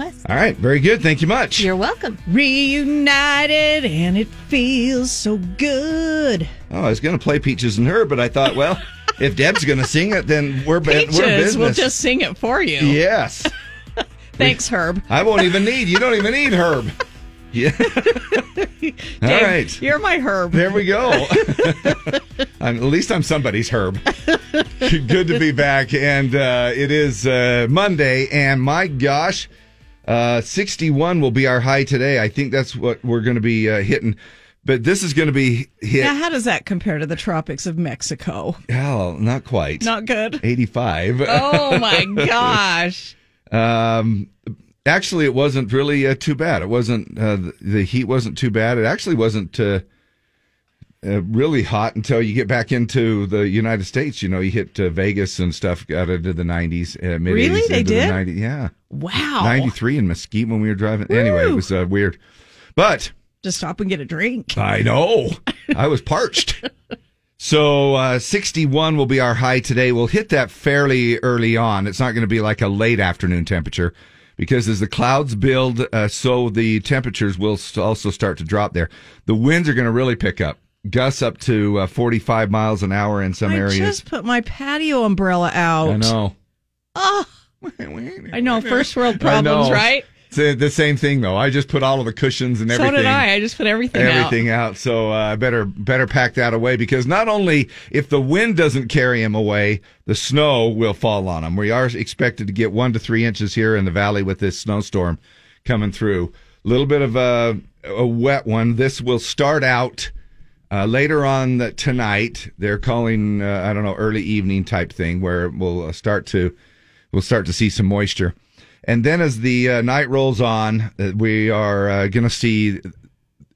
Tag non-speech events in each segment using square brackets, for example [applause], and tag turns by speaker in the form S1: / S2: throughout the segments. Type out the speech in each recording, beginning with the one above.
S1: West.
S2: All right, very good. Thank you much.
S1: You're welcome.
S3: Reunited and it feels so good.
S2: Oh, I was going to play Peaches and Herb, but I thought, well, [laughs] if Deb's going to sing it, then we're,
S3: Peaches
S2: we're in business.
S3: will just sing it for you.
S2: Yes. [laughs]
S3: Thanks, Herb.
S2: I won't even need. You don't even need Herb. [laughs] Yeah. All
S3: Dave,
S2: right.
S3: You're my Herb.
S2: There we go. I'm- at least I'm somebody's Herb. Good to be back. And uh, it is uh, Monday. And my gosh, uh, 61 will be our high today. I think that's what we're going to be uh, hitting. But this is going to be hit.
S3: Now, how does that compare to the tropics of Mexico?
S2: Well, not quite.
S3: Not good.
S2: 85.
S3: Oh my [laughs] gosh.
S2: Um, actually, it wasn't really uh, too bad. It wasn't uh, the, the heat wasn't too bad. It actually wasn't uh, uh, really hot until you get back into the United States. You know, you hit uh, Vegas and stuff, got into the 90s, uh, mid 80s.
S3: Really? They did?
S2: The 90s. Yeah,
S3: Wow.
S2: 93 in Mesquite when we were driving. Anyway, it was uh, weird, but
S3: Just stop and get a drink.
S2: I know. I was parched. [laughs] So uh, 61 will be our high today. We'll hit that fairly early on. It's not going to be like a late afternoon temperature because as the clouds build, uh, so the temperatures will also start to drop there. The winds are going to really pick up. Gusts up to uh, 45 miles an hour in some
S3: I
S2: areas.
S3: just put my patio umbrella out.
S2: I know.
S3: Oh, [laughs] I know. First world problems, right?
S2: It's uh, the same thing though. I just put all of the cushions and everything.
S3: So did I. I just put everything,
S2: everything out. So uh, I better better pack that away because not only if the wind doesn't carry him away, the snow will fall on him. We are expected to get one to three inches here in the valley with this snowstorm coming through. A little bit of a, a wet one. This will start out. Uh, later on the, tonight, they're calling uh, I don't know early evening type thing where we'll uh, start to we'll start to see some moisture, and then as the uh, night rolls on, uh, we are uh, going to see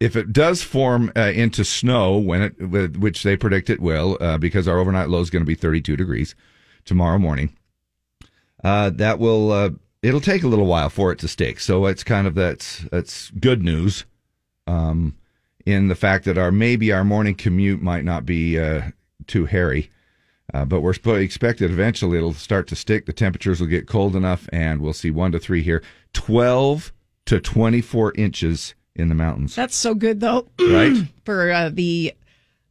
S2: if it does form uh, into snow when it which they predict it will uh, because our overnight low is going to be 32 degrees tomorrow morning. Uh, that will it'll take a little while for it to stick, so it's kind of that's that's good news. Um, in the fact that our maybe our morning commute might not be too hairy. Uh, but we're expected eventually it'll start to stick. The temperatures will get cold enough, and we'll see one to three here. Twelve to twenty-four inches in the mountains.
S3: That's so good though.
S2: Right? [clears throat]
S3: For uh, the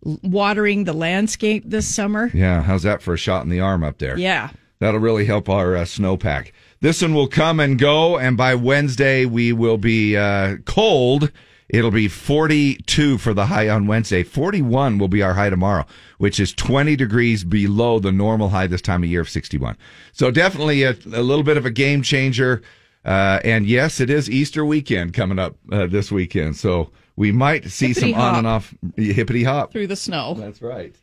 S3: watering the landscape this summer.
S2: Yeah, how's that for a shot in the arm up there?
S3: Yeah.
S2: That'll really help our uh, snowpack. This one will come and go, and by Wednesday we will be uh, cold. It'll be 42 for the high on Wednesday. 41 will be our high tomorrow, which is 20 degrees below the normal high this time of year of 61. So definitely a, a little bit of a game changer. Uh, and yes, it is Easter weekend coming up uh, this weekend, so we might see
S3: Hippity
S2: some on and off hippity hop.
S3: Through the snow.
S2: That's right.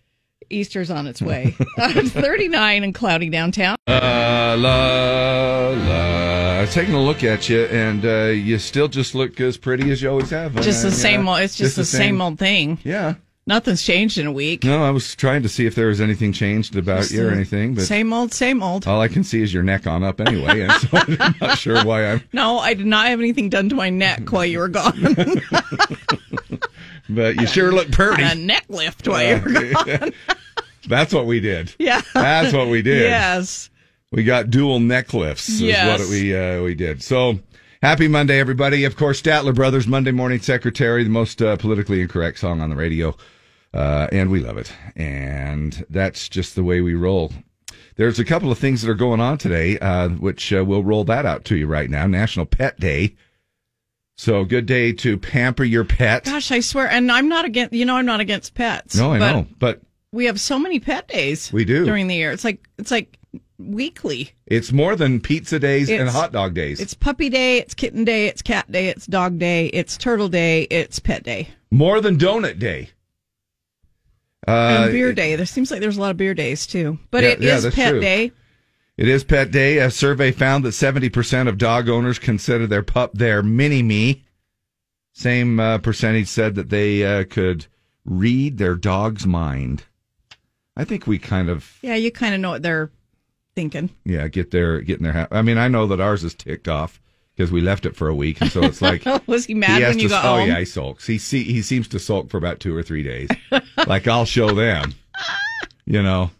S3: Easter's on its way. [laughs] Uh, 39 and cloudy downtown.
S2: Uh, la, la. I was taking a look at you, and uh, you still just look as pretty as you always have.
S3: Just
S2: Uh,
S3: the same
S2: yeah.
S3: old, it's just, the same. old thing.
S2: Yeah.
S3: Nothing's changed in a week.
S2: No, I was trying to see if there was anything changed about
S3: Just
S2: you or anything, but
S3: Same old, same old.
S2: all I can see is your neck on up anyway, and so I'm [laughs] not sure why I'm.
S3: No, I did not have anything done to my neck while you were gone. [laughs]
S2: But you sure look pretty.
S3: a neck lift while you were gone.
S2: That's what we did. [laughs]
S3: Yeah.
S2: That's what we did.
S3: Yes.
S2: We got dual neck lifts. Is
S3: Yes.
S2: what we uh, we did. So happy Monday, everybody! Of course, Statler Brothers, Monday Morning Secretary, the most uh, politically incorrect song on the radio, uh, and we love it. And that's just the way we roll. There's a couple of things that are going on today, uh, which uh, we'll roll that out to you right now. National Pet Day. So good day to pamper your pet.
S3: Gosh, I swear, and I'm not against. You know, I'm not against pets.
S2: no, I
S3: but
S2: know, but
S3: We have so many pet days.
S2: We do.
S3: during the year. It's like it's like weekly.
S2: it's more than pizza days and hot dog days.
S3: It's puppy day. It's kitten day. It's cat day. It's dog day. It's turtle day. It's pet day.
S2: more than donut day. Uh,
S3: and beer day. There seems like there's a lot of beer days too. But
S2: Yeah,
S3: it
S2: yeah,
S3: is pet
S2: true.
S3: day.
S2: It is Pet Day. A survey found that 70% of dog owners consider their pup their mini me. Same uh, percentage said that they uh, could read their dog's mind. I think we kind of,
S3: Yeah, you kind of know what they're thinking.
S2: yeah, get their, getting their, ha- I mean, I know that ours is ticked off because we left it for a week. And so it's [laughs] like,
S3: Was he mad
S2: he
S3: when you
S2: to,
S3: got
S2: oh
S3: home?
S2: yeah, he sulks. He see, he seems to sulk for about two or three days. [laughs] like I'll show them, you know.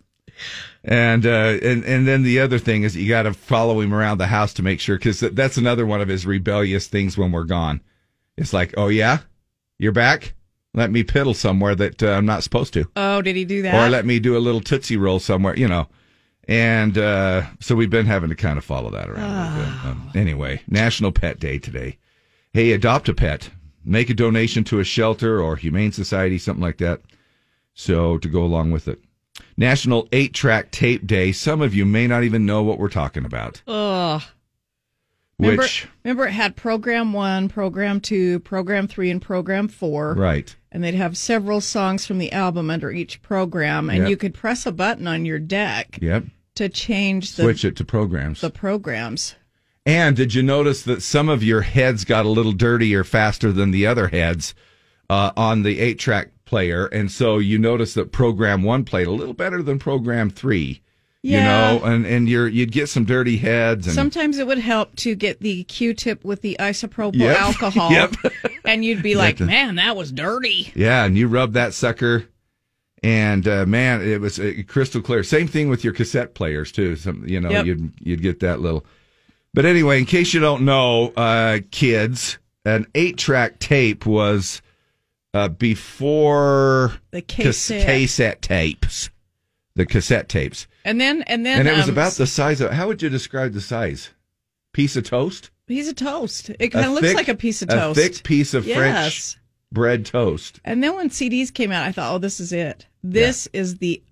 S2: And uh, and and then the other thing is you got to follow him around the house to make sure because that's another one of his rebellious things when we're gone. It's like, oh yeah, you're back. Let me piddle somewhere that uh, I'm not supposed to,
S3: Oh, did he do that?
S2: or let me do a little tootsie roll somewhere, you know. And uh, so we've been having to kind of follow that around. a little bit. Um, anyway, National Pet Day today. Hey, adopt a pet. Make a donation to a shelter or humane society, something like that. So to go along with it. National 8 Track Tape Day. Some of you may not even know what we're talking about.
S3: Ugh. Remember,
S2: Which,
S3: remember it had program one, program two, program three, and program four.
S2: right.
S3: And they'd have several songs from the album under each program. And
S2: Yep.
S3: you could press a button on your deck
S2: Yep.
S3: to change the,
S2: Switch it to programs.
S3: the programs.
S2: And did you notice that some of your heads got a little dirtier faster than the other heads uh, on the eight track player? And so you notice that program one played a little better than program three.
S3: Yeah.
S2: You know, and, and you're you'd get some dirty heads and
S3: Sometimes it would help to get the Q-tip with the isopropyl
S2: Yep. [laughs]
S3: alcohol,
S2: Yep.
S3: and you'd be like, "Man, that was dirty."
S2: yeah, and you rub that sucker, and uh, man, it was uh, crystal clear. Same thing with your cassette players too. Some you know
S3: Yep.
S2: you'd you'd get that little. But anyway, in case you don't know, uh, kids, an eight track tape was uh, before
S3: The cassette,
S2: cassette tapes, the cassette tapes,
S3: and then and then
S2: and it was
S3: um,
S2: about the size of. How would you describe the size? Piece of toast.
S3: piece of toast. It kind of looks
S2: thick-
S3: like a piece of toast.
S2: A thick piece of French bread toast.
S3: And then when CDs came out, I thought, "Oh, this is it. This is the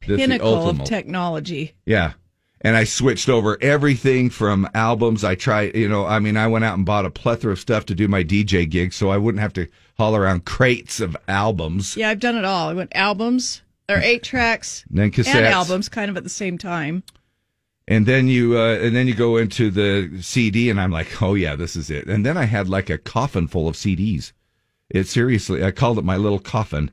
S2: This is the
S3: pinnacle of technology."
S2: Yeah. And I switched over everything from albums. I tried, you know, I mean, I went out and bought a plethora of stuff to do my DJ gig so I wouldn't have to haul around crates of albums.
S3: Yeah, I've done it all. I went albums or eight tracks
S2: And then cassettes.
S3: and albums, kind of at the same time.
S2: And then you, uh, and then you go into the CD and I'm like, oh yeah, this is it. And then I had like a coffin full of CDs. It seriously, I called it my little coffin.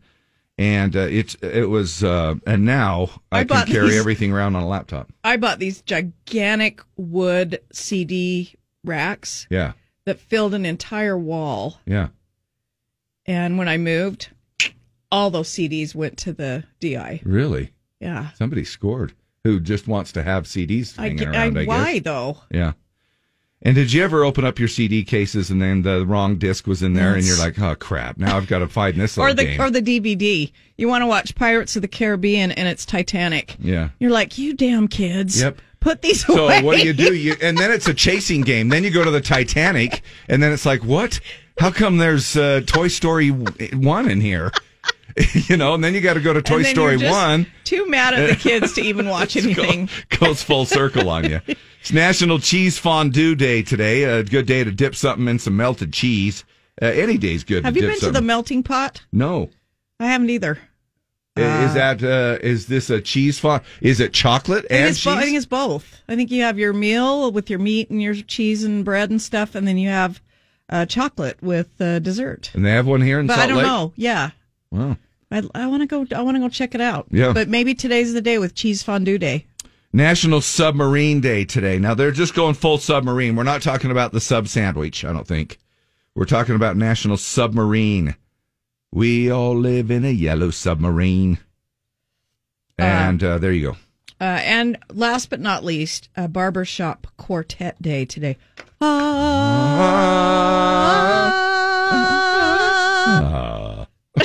S2: And uh, it, it was, uh, and now I,
S3: I
S2: can carry
S3: these-
S2: everything around on a laptop.
S3: I bought these gigantic wood CD racks
S2: Yeah.
S3: that filled an entire wall.
S2: Yeah.
S3: And when I moved, all those CDs went to the DI.
S2: Really?
S3: Yeah.
S2: Somebody scored who just wants to have CDs
S3: I,
S2: hanging
S3: ge-
S2: around, I,
S3: I,
S2: guess.
S3: why though?
S2: Yeah. And did you ever open up your CD cases and then the wrong disc was in there and you're like, oh crap, now I've got to find this
S3: Or the
S2: game.
S3: or the DVD. You want to watch Pirates of the Caribbean and it's Titanic.
S2: yeah.
S3: You're like, you damn kids.
S2: Yep.
S3: Put these
S2: So
S3: away.
S2: So what do you do? You and then it's a chasing game. Then you go to the Titanic and then it's like, what? How come there's uh, Toy Story one in here? [laughs] you know, and then you got to go to Toy Story one.
S3: Too mad at the [laughs] kids to even watch anything. [laughs]
S2: goes full circle on you. It's National Cheese Fondue Day today. A good day to dip something in some melted cheese. Uh, any day's good.
S3: Have you been to the melting pot?
S2: No.
S3: I haven't either.
S2: is that uh, is this a cheese fond? Is it chocolate and
S3: it's bo- I think it's both. I think you have your meal with your meat and your cheese and bread and stuff, and then you have uh, chocolate with uh, dessert.
S2: And they have one here in
S3: But
S2: Salt
S3: I don't
S2: Lake.
S3: know. Yeah,
S2: Wow.
S3: I, I want to go. I want to go check it out.
S2: Yeah.
S3: but maybe today's the day with cheese fondue day.
S2: National Submarine Day today. Now they're just going full submarine. We're not talking about the sub sandwich. I don't think. We're talking about National Submarine. We all live in a yellow submarine. And uh, there you go.
S3: Uh, and last but not least, uh, barbershop quartet day today. Ah.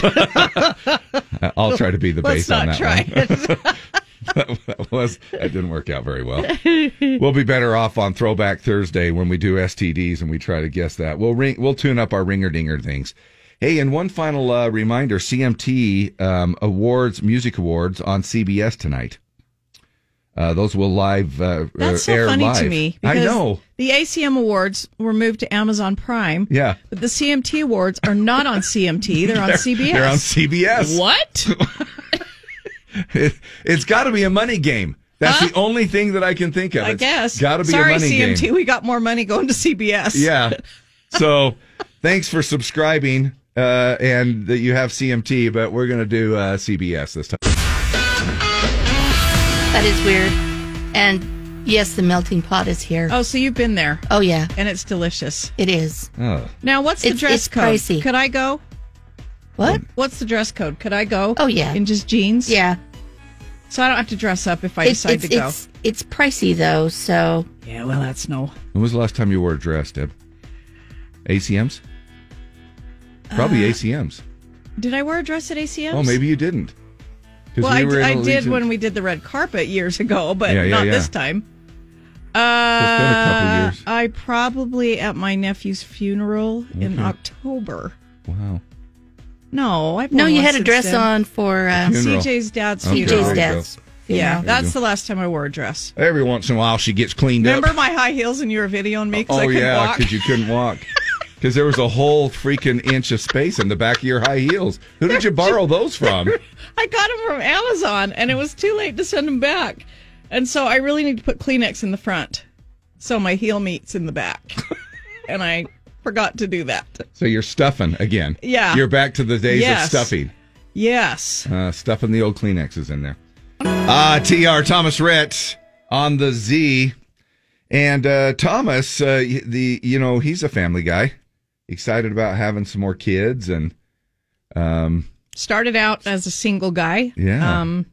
S3: [laughs]
S2: I'll try to be the
S3: Let's
S2: bass on that
S3: try
S2: one. [laughs] that was that didn't work out very well. we'll be better off on Throwback Thursday when we do STDs and we try to guess that. We'll ring, we'll tune up our ringer dinger things. Hey, and one final uh, reminder: CMT um, awards, music awards on CBS tonight. Uh, those will live uh,
S3: That's
S2: uh,
S3: so funny
S2: live.
S3: to me.
S2: I
S3: because
S2: know.
S3: The ACM awards were moved to Amazon Prime.
S2: Yeah,
S3: But the CMT awards are not on CMT. They're on CBS.
S2: they're on CBS.
S3: What? [laughs]
S2: It, has got to be a money game. That's the only thing that I can think of.
S3: I
S2: It's
S3: guess.
S2: Got to be
S3: Sorry,
S2: a money
S3: CMT.
S2: game.
S3: We got more money going to CBS.
S2: Yeah. [laughs] So thanks for subscribing uh, and that you have CMT, but we're going to do uh, CBS this time.
S1: That is weird. And yes, the melting pot is here.
S3: Oh, so you've been there,
S1: Oh, yeah,
S3: and it's delicious.
S1: it is.
S2: Oh.
S3: Now, what's the
S1: It's-
S3: dress
S1: it's
S3: code?
S1: pricey.
S3: Could I go?
S1: What?
S3: What's the dress code? Could I go?
S1: Oh, yeah.
S3: In just jeans?
S1: Yeah.
S3: So I don't have to dress up if I
S1: It's
S3: decide
S1: it's,
S3: to go.
S1: it's it's pricey though, so
S3: yeah, well, that's no.
S2: When was the last time you wore a dress, Deb? ACMs? Probably
S3: Uh,
S2: ACMs.
S3: Did I wear a dress at ACMs?
S2: Oh, maybe you didn't. 'Cause
S3: Well,
S2: we
S3: I,
S2: were
S3: I did when we did the red carpet years ago, but
S2: Yeah, yeah,
S3: not
S2: yeah.
S3: this time. Uh,
S2: it's been a couple years.
S3: I probably at my nephew's funeral in October.
S2: Wow.
S3: No, I've
S1: no, you had a dress
S3: then.
S1: on for uh,
S3: CJ's dad's
S2: Okay,
S3: funeral.
S1: CJ's
S2: there
S1: dad's.
S3: Yeah,
S1: funeral.
S3: that's the last time I wore a dress.
S2: Every once in a while, she gets cleaned
S3: Remember
S2: up.
S3: Remember my high heels and you were videoing me because I
S2: oh
S3: couldn't
S2: yeah,
S3: walk?
S2: because you couldn't walk. [laughs] Because there was a whole freaking inch of space in the back of your high heels. Who did you borrow those from? [laughs]
S3: I got them from Amazon, and it was too late to send them back. And so I really need to put Kleenex in the front, so my heel meets in the back. [laughs] and I forgot to do that.
S2: So you're stuffing again.
S3: Yeah.
S2: You're back to the days
S3: Yes.
S2: of stuffing.
S3: Yes.
S2: Uh, stuffing the old Kleenexes in there. Ah, TR Thomas Rhett on the Z. And uh, Thomas, uh, the you know he's a family guy, excited about having some more kids, and um,
S3: Started out as a single guy.
S2: Yeah.
S3: Um,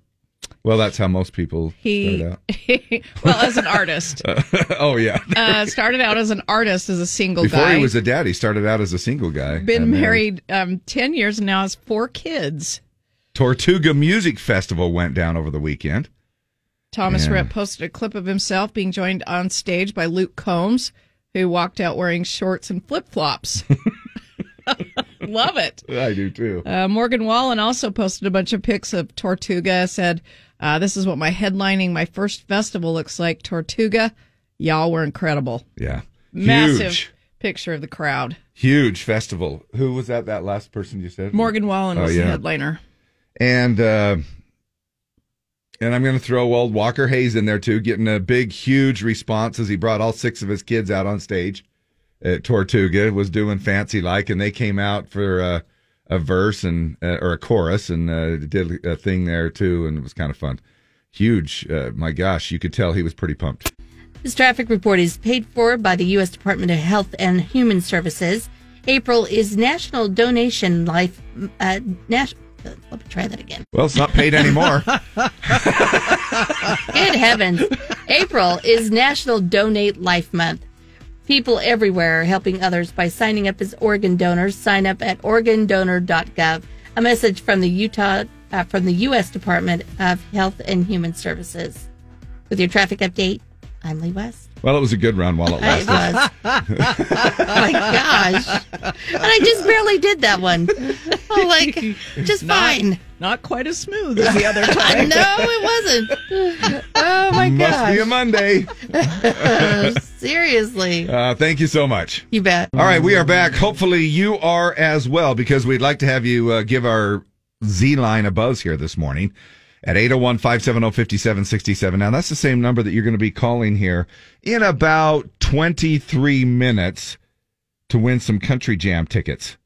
S2: well, that's how most people
S3: he, [laughs] well, as an artist.
S2: out. [laughs] oh yeah,
S3: Uh, started out as an artist, as a single
S2: before
S3: guy.
S2: Before he was a dad, he started out as a single guy.
S3: Been married um, 10 years and now has four kids.
S2: Tortuga Music Festival went down over the weekend.
S3: Thomas
S2: Yeah.
S3: Rhett posted a clip of himself being joined on stage by Luke Combs, who walked out wearing shorts and flip flops. [laughs] Love it.
S2: I do too.
S3: Uh, Morgan Wallen also posted a bunch of pics of Tortuga. Said, uh, "This is what my headlining my first festival looks like." Tortuga, y'all were incredible.
S2: Yeah,
S3: Massive
S2: huge,
S3: picture of the crowd.
S2: huge festival. Who was that? That last person you said?
S3: Morgan Wallen
S2: Oh,
S3: was
S2: yeah.
S3: the headliner.
S2: and uh, and I'm going to throw old Walker Hayes in there too, getting a big, huge response as he brought all six of his kids out on stage at Tortuga. Was doing fancy like, and they came out for a verse and uh, or a chorus and uh, did a thing there too, and it was kind of fun. Huge, uh, my gosh, you could tell he was pretty pumped.
S1: This traffic report is paid for by the U.S. Department of Health and Human Services. April is National Donation Life. Uh, uh, let me try that again.
S2: Well, it's not paid anymore. [laughs]
S1: Good heavens. April is National Donate Life Month. People everywhere are helping others by signing up as organ donors. Sign up at organdonor.gov. A message from the Utah, uh, from the U.S. Department of Health and Human Services. With your traffic update, I'm Lee West.
S2: Well, it was a good run while it [laughs]
S1: It
S2: lasted.
S1: was. oh [laughs] my gosh. And I just barely did that one. Oh, like, just fine.
S3: Not quite as smooth as the other [laughs] time.
S1: no, it wasn't. Oh my
S2: Must be a. Monday.
S1: Seriously.
S2: Uh, thank you so much.
S1: You bet.
S2: All right, we are back. Hopefully, you are as well because we'd like to have you uh, give our Z line a buzz here this morning at 801 570 5767. Now, that's the same number that you're going to be calling here in about 23 minutes to win some Country Jam tickets.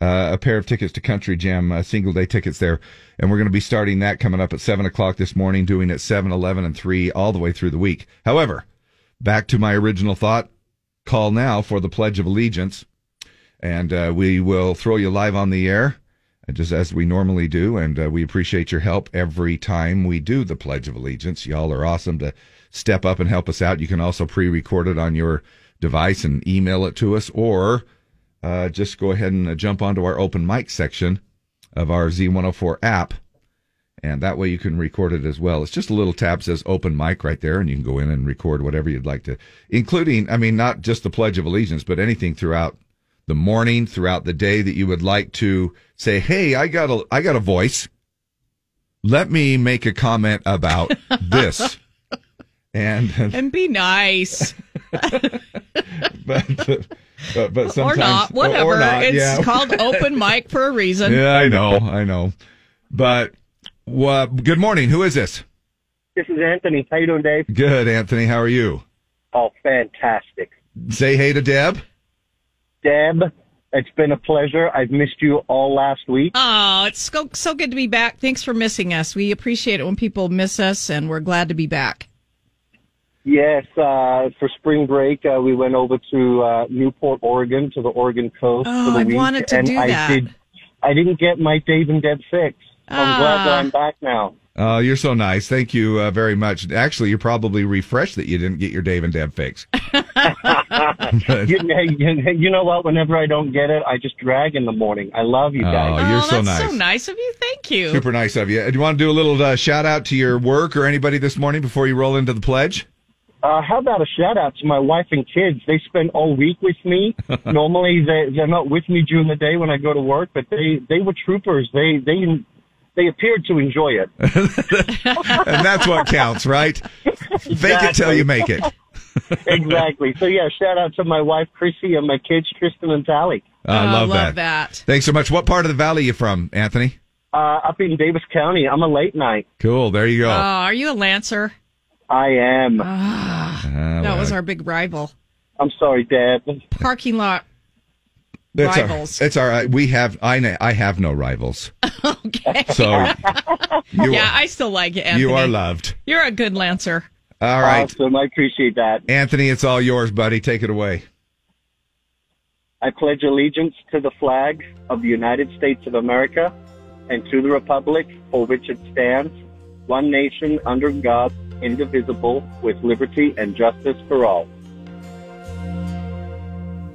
S2: Uh, a pair of tickets to Country Jam, uh, single day tickets there. And we're going to be starting that coming up at 7 o'clock this morning, doing it 7, 11, and 3 all the way through the week. However, back to my original thought call now for the Pledge of Allegiance. And uh, we will throw you live on the air, just as we normally do. And uh, we appreciate your help every time we do the Pledge of Allegiance. Y'all are awesome to step up and help us out. You can also pre record it on your device and email it to us, or uh, just go ahead and uh, jump onto our open mic section of our Z104 app. And that way you can record it as well. It's just a little tab says open mic right there, and you can go in and record whatever you'd like to, including, I mean, not just the Pledge of Allegiance, but anything throughout the morning, throughout the day that you would like to say, Hey, I got a, I got a voice. Let me make a comment about this. [laughs] And, uh,
S3: And be nice. [laughs]
S2: Uh, but, but, but sometimes,
S3: or not. Whatever.
S2: or not,
S3: it's
S2: yeah.
S3: called open [laughs] mic for a reason.
S2: Yeah, I know, I know. But well, good morning. Who is this?
S4: This is Anthony. How you doing, Dave?
S2: Good, Anthony. How are you?
S4: Oh, fantastic.
S2: Say hey to Deb.
S4: Deb, it's been a pleasure. I've missed you all last week.
S3: Oh, it's so, so good to be back. Thanks for missing us. We appreciate it when people miss us, and we're glad to be back.
S4: Yes, uh, for spring break, uh, we went over to uh, Newport, Oregon, to the Oregon coast
S3: Oh,
S4: for the
S3: I
S4: week,
S3: wanted to
S4: and
S3: do
S4: I
S3: that.
S4: did. I didn't get my Dave and Deb fix. I'm glad that I'm back now.
S2: Oh, you're so nice. Thank you uh, very much. Actually, you're probably refreshed that you didn't get your Dave and Deb fix. [laughs] [laughs]
S4: you, you, you know what? Whenever I don't get it, I just drag in the morning. I love you guys.
S2: Oh, you're
S3: oh,
S2: so
S3: that's
S2: nice.
S3: so nice of you. Thank you.
S2: Super nice of you. Do you want to do a little uh, shout out to your work or anybody this morning before you roll into the pledge?
S4: Uh, how about a shout out to my wife and kids? They spend all week with me. [laughs] Normally, they, they're not with me during the day when I go to work, but they they were troopers. They they they appeared to enjoy it. [laughs]
S2: and that's what counts, right? Fake it till you make it. [laughs]
S4: exactly. So yeah, shout out to my wife Chrissy and my kids Tristan and Tally.
S2: I
S3: Oh,
S2: love,
S3: love
S2: that.
S3: that.
S2: Thanks so much. What part of the valley are you from, Anthony?
S4: Uh, up in Davis County, I'm a late night.
S2: Cool. There you go.
S3: Oh, are you a Lancer?
S4: I am.
S3: Ah,
S2: Uh,
S3: that was our big rival.
S4: I'm sorry, Dad.
S3: Parking lot.
S2: It's all-
S3: rivals.
S2: it's all right. We have I na- I have no rivals. [laughs]
S3: Okay.
S2: So you
S3: yeah,
S2: are,
S3: I still like you, Anthony.
S2: you are loved.
S3: You're a good Lancer.
S2: All right.
S4: Awesome. I appreciate that.
S2: Anthony, it's all yours, buddy. Take it away.
S4: I pledge allegiance to the flag of the United States of America and to the republic for which it stands, one nation under God, indivisible, with liberty and justice for all.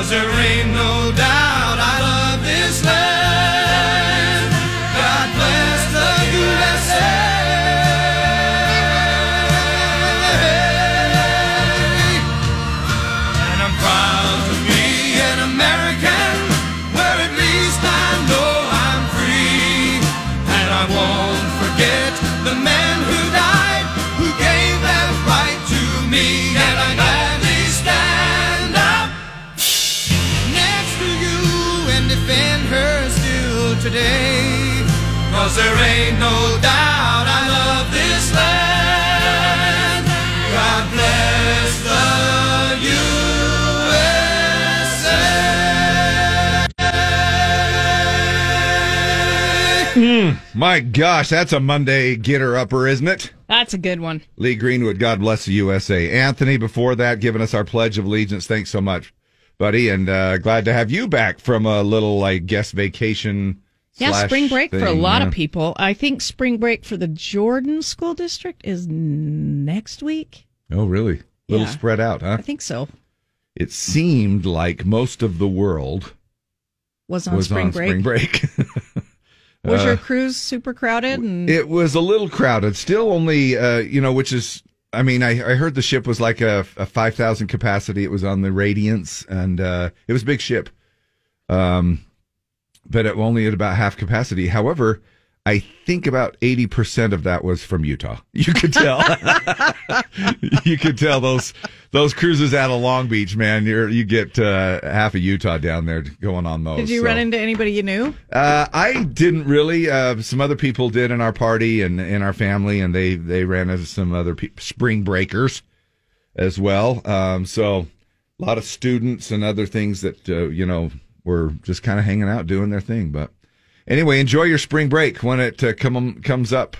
S5: Cause there ain't no doubt no doubt I love this land. God bless the USA.
S2: My gosh, that's a Monday getter upper, isn't it?
S3: That's a good one.
S2: Lee Greenwood, God bless the USA. Anthony, before that, giving us our Pledge of Allegiance. Thanks so much, buddy. And uh, glad to have you back from a little like guest vacation.
S3: Yeah, spring break for a lot
S2: yeah.
S3: of people. I think spring break for the Jordan School District is next week.
S2: Oh, really? A little
S3: Yeah.
S2: spread out, huh?
S3: I think so.
S2: It seemed like most of the world
S3: Was on
S2: was
S3: spring
S2: on
S3: break.
S2: spring break. [laughs]
S3: Was
S2: Uh,
S3: your cruise super crowded? And
S2: It was a little crowded. Still only, uh, you know, which is, I mean, I, I heard the ship was like a, a 5,000 capacity. It was on the Radiance and, uh, it was a big ship. Um, but it only at about half capacity. However, I think about 80% of that was from Utah. You could tell. [laughs] you could tell those those cruises out of Long Beach, man. You're you get uh, half of Utah down there going on those.
S3: Did you
S2: so.
S3: run into anybody you knew?
S2: Uh, I didn't really. Uh, some other people did in our party and in our family, and they they ran into some other pe- spring breakers as well. Um, so a lot of students and other things that uh, you know were just kind of hanging out doing their thing. But anyway, enjoy your spring break when it uh, come comes up.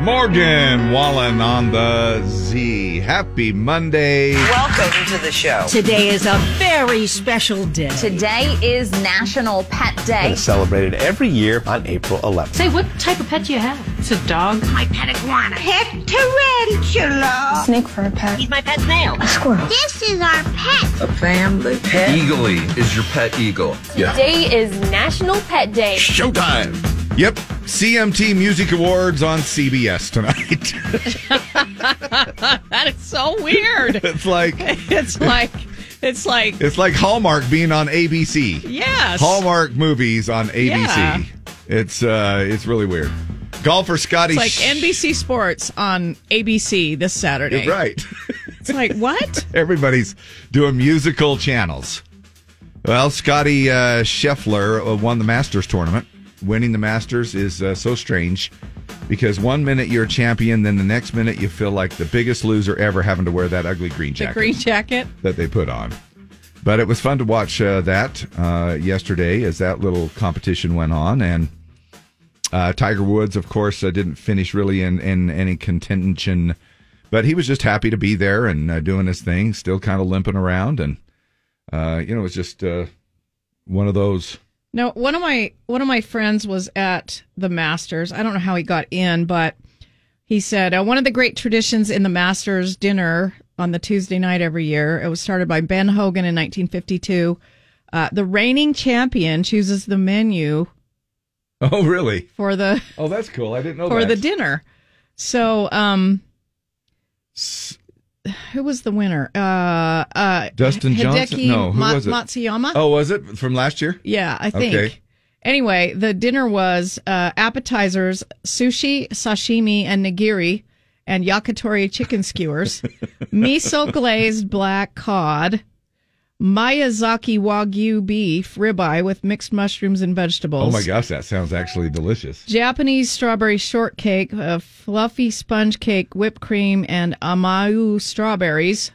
S2: Morgan Wallen on the Z. Happy Monday.
S6: Welcome to the show.
S7: Today is a very special day.
S8: Today is National Pet Day.
S9: It's celebrated every year on April 11th.
S7: Say, what type of pet do you have? It's a dog. My pet iguana. Pet tarantula.
S8: Snake for a pet.
S7: He's my pet snail.
S8: A squirrel.
S10: This is our pet.
S6: A family pet.
S11: Eagly is your pet eagle. Yeah.
S10: Today is National Pet Day.
S11: Showtime.
S2: Yep, CMT Music Awards on CBS tonight. [laughs]
S3: That is so weird.
S2: it's like [laughs]
S3: it's like it's like
S2: it's like Hallmark being on ABC.
S3: yes.
S2: Hallmark movies on ABC.
S3: Yeah.
S2: It's uh it's really weird. Golfer Scotty
S3: It's like
S2: Sch-
S3: NBC Sports on ABC this Saturday.
S2: Right. [laughs]
S3: It's like what?
S2: Everybody's doing musical channels. Well, Scotty uh, Scheffler uh, won the Masters tournament. Winning the Masters is uh, so strange because one minute you're a champion, then the next minute you feel like the biggest loser ever having to wear that ugly green
S3: The
S2: jacket
S3: green jacket.
S2: that they put on. But it was fun to watch uh, that uh, yesterday as that little competition went on. And uh, Tiger Woods, of course, uh, didn't finish really in, in any contention, but he was just happy to be there and uh, doing his thing, still kind of limping around. And, uh, you know, it was just uh, one of those.
S3: No, one of my one of my friends was at the Masters. I don't know how he got in, but he said uh, one of the great traditions in the Masters dinner on the Tuesday night every year. It was started by Ben Hogan in 1952. Uh, the reigning champion chooses the menu [laughs]
S2: Oh, really?
S3: for the
S2: Oh, that's cool. I didn't know
S3: for
S2: that.
S3: the dinner. So, um, who was the winner? Uh, uh,
S2: Dustin Johnson? No, who
S3: Ma-
S2: was it?
S3: Matsuyama.
S2: Oh, was it from last year?
S3: Yeah, I think.
S2: Okay.
S3: Anyway, the dinner was uh, appetizers, sushi, sashimi, and nigiri, and yakitori chicken skewers, [laughs] miso glazed black cod, Miyazaki Wagyu beef ribeye with mixed mushrooms and vegetables.
S2: Oh, my gosh. That sounds actually delicious.
S3: Japanese strawberry shortcake, a fluffy sponge cake, whipped cream, and Amaou strawberries.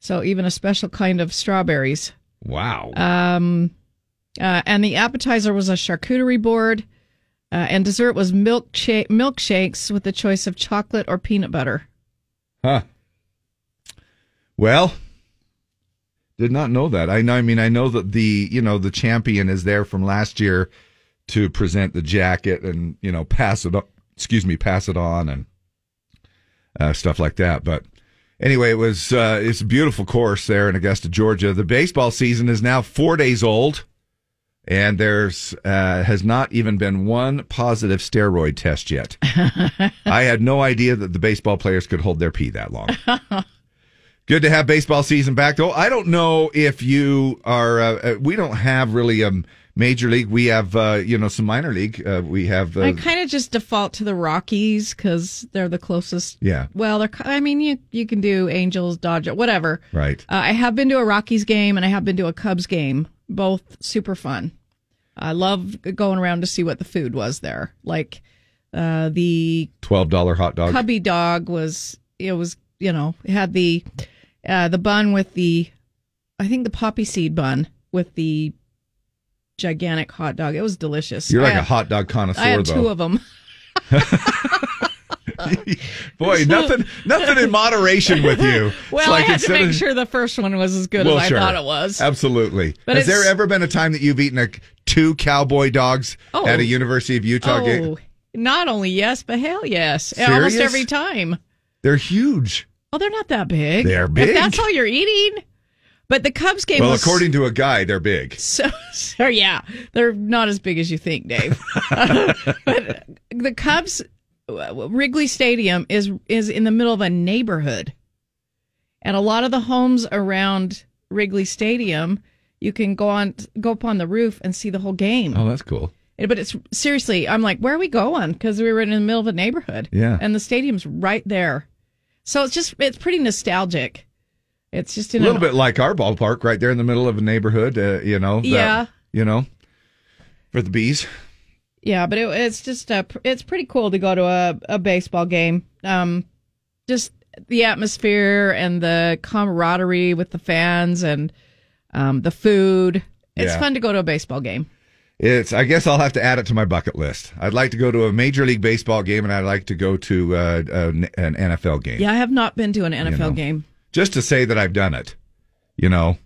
S3: So even a special kind of strawberries.
S2: Wow.
S3: Um, uh, and the appetizer was a charcuterie board, uh, and dessert was milkshake milkshakes with the choice of chocolate or peanut butter.
S2: Huh. Well, did not know that. I know. I mean, I know that the you know the champion is there from last year to present the jacket and you know pass it. on Excuse me, pass it on and uh, stuff like that. But anyway, it was uh, it's a beautiful course there in Augusta, Georgia. The baseball season is now four days old. And there's uh, has not even been one positive steroid test yet. [laughs] I had no idea that the baseball players could hold their pee that long. [laughs] Good to have baseball season back, though. I don't know if you are. Uh, uh, we don't have really a major league. We have, uh, you know, some minor league. Uh, we have. Uh,
S3: I kind of just default to the Rockies because they're the closest.
S2: yeah,
S3: Well, they're. I mean, you you can do Angels, Dodger, whatever.
S2: right.
S3: Uh, I have been to a Rockies game and I have been to a Cubs game. Both super fun. I love going around to see what the food was there. Like uh, the
S2: Twelve dollar hot dog.
S3: cubby dog was it was you know it had the uh, the bun with the I think the poppy seed bun with the gigantic hot dog. It was delicious.
S2: You're like
S3: I
S2: a
S3: had-
S2: hot dog connoisseur,
S3: I had
S2: though.
S3: two of them. [laughs] [laughs]
S2: Boy, nothing, nothing in moderation with you.
S3: Well,
S2: like
S3: I had to make
S2: of-
S3: sure the first one was as good
S2: Well,
S3: as I
S2: sure.
S3: thought it was.
S2: Absolutely.
S3: But
S2: Has there ever been a time that you've eaten a two cowboy dogs
S3: Oh.
S2: at a University of Utah game?
S3: Oh, not only yes, but hell yes. Almost every time.
S2: They're huge.
S3: Oh, they're not that big.
S2: They're big.
S3: If that's all you're eating. But the Cubs game
S2: well,
S3: was
S2: according to a guy, they're big. [laughs]
S3: so, so yeah, they're not as big as you think, Dave. [laughs] but the Cubs Wrigley Stadium is is in the middle of a neighborhood. And a lot of the homes around Wrigley Stadium, you can go on go up on the roof and see the whole game.
S2: Oh, that's cool.
S3: But it's seriously, I'm like, where are we going? Because we were in the middle of a neighborhood.
S2: Yeah.
S3: And the stadium's right there. So it's just, it's pretty nostalgic. It's just
S2: A little bit like our ballpark, right there in the middle of a neighborhood. Uh, you know. that-
S3: Yeah.
S2: You know, for the bees.
S3: Yeah, but it, it's just uh, pr- it's pretty cool to go to a, a baseball game. Um, just the atmosphere and the camaraderie with the fans and um, the food. It's
S2: Yeah.
S3: fun to go to a baseball game.
S2: It's. I guess I'll have to add it to my bucket list. I'd like to go to a major league baseball game, and I'd like to go to uh, an, an NFL game.
S3: Yeah, I have not been to an NFL
S2: know.
S3: game.
S2: just to say that I've done it. You know,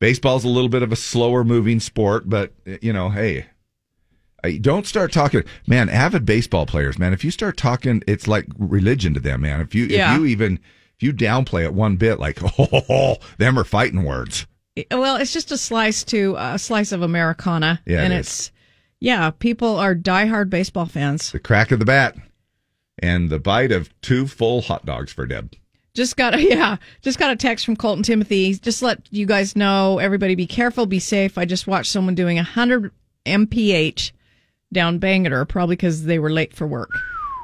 S2: baseball's a little bit of a slower moving sport, but you know, hey, I- don't start talking, man. Avid baseball players, man. If you start talking, it's like religion to them, man. If you
S3: Yeah.
S2: if you even if you downplay it one bit, like [laughs] oh, them are fighting words.
S3: Well, it's just a slice to a slice of Americana,
S2: Yeah,
S3: and
S2: it
S3: it's yeah, people are diehard baseball fans.
S2: The crack of the bat and the bite of two full hot dogs for Deb.
S3: Just got a [laughs] yeah, just got a text from Colton Timothy. Just let you guys know, everybody be careful, be safe. I just watched someone doing 100 mph down Bangerter, probably because they were late for work.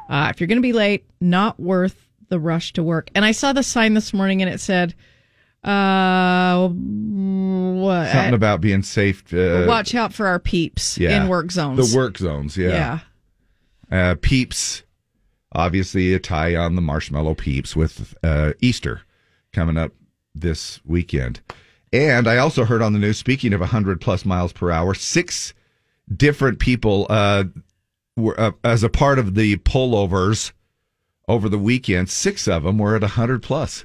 S3: Uh, if you're going to be late, not worth the rush to work. And I saw the sign this morning, and it said, uh, what?
S2: Something about being safe. Uh,
S3: Watch out for our peeps
S2: yeah,
S3: in work zones.
S2: The work zones,
S3: yeah.
S2: Uh, peeps, obviously a tie on the marshmallow peeps with uh, Easter coming up this weekend. And I also heard on the news, speaking of 100 plus miles per hour, six different people uh, were uh, as a part of the pullovers over the weekend. Six of them were at 100 plus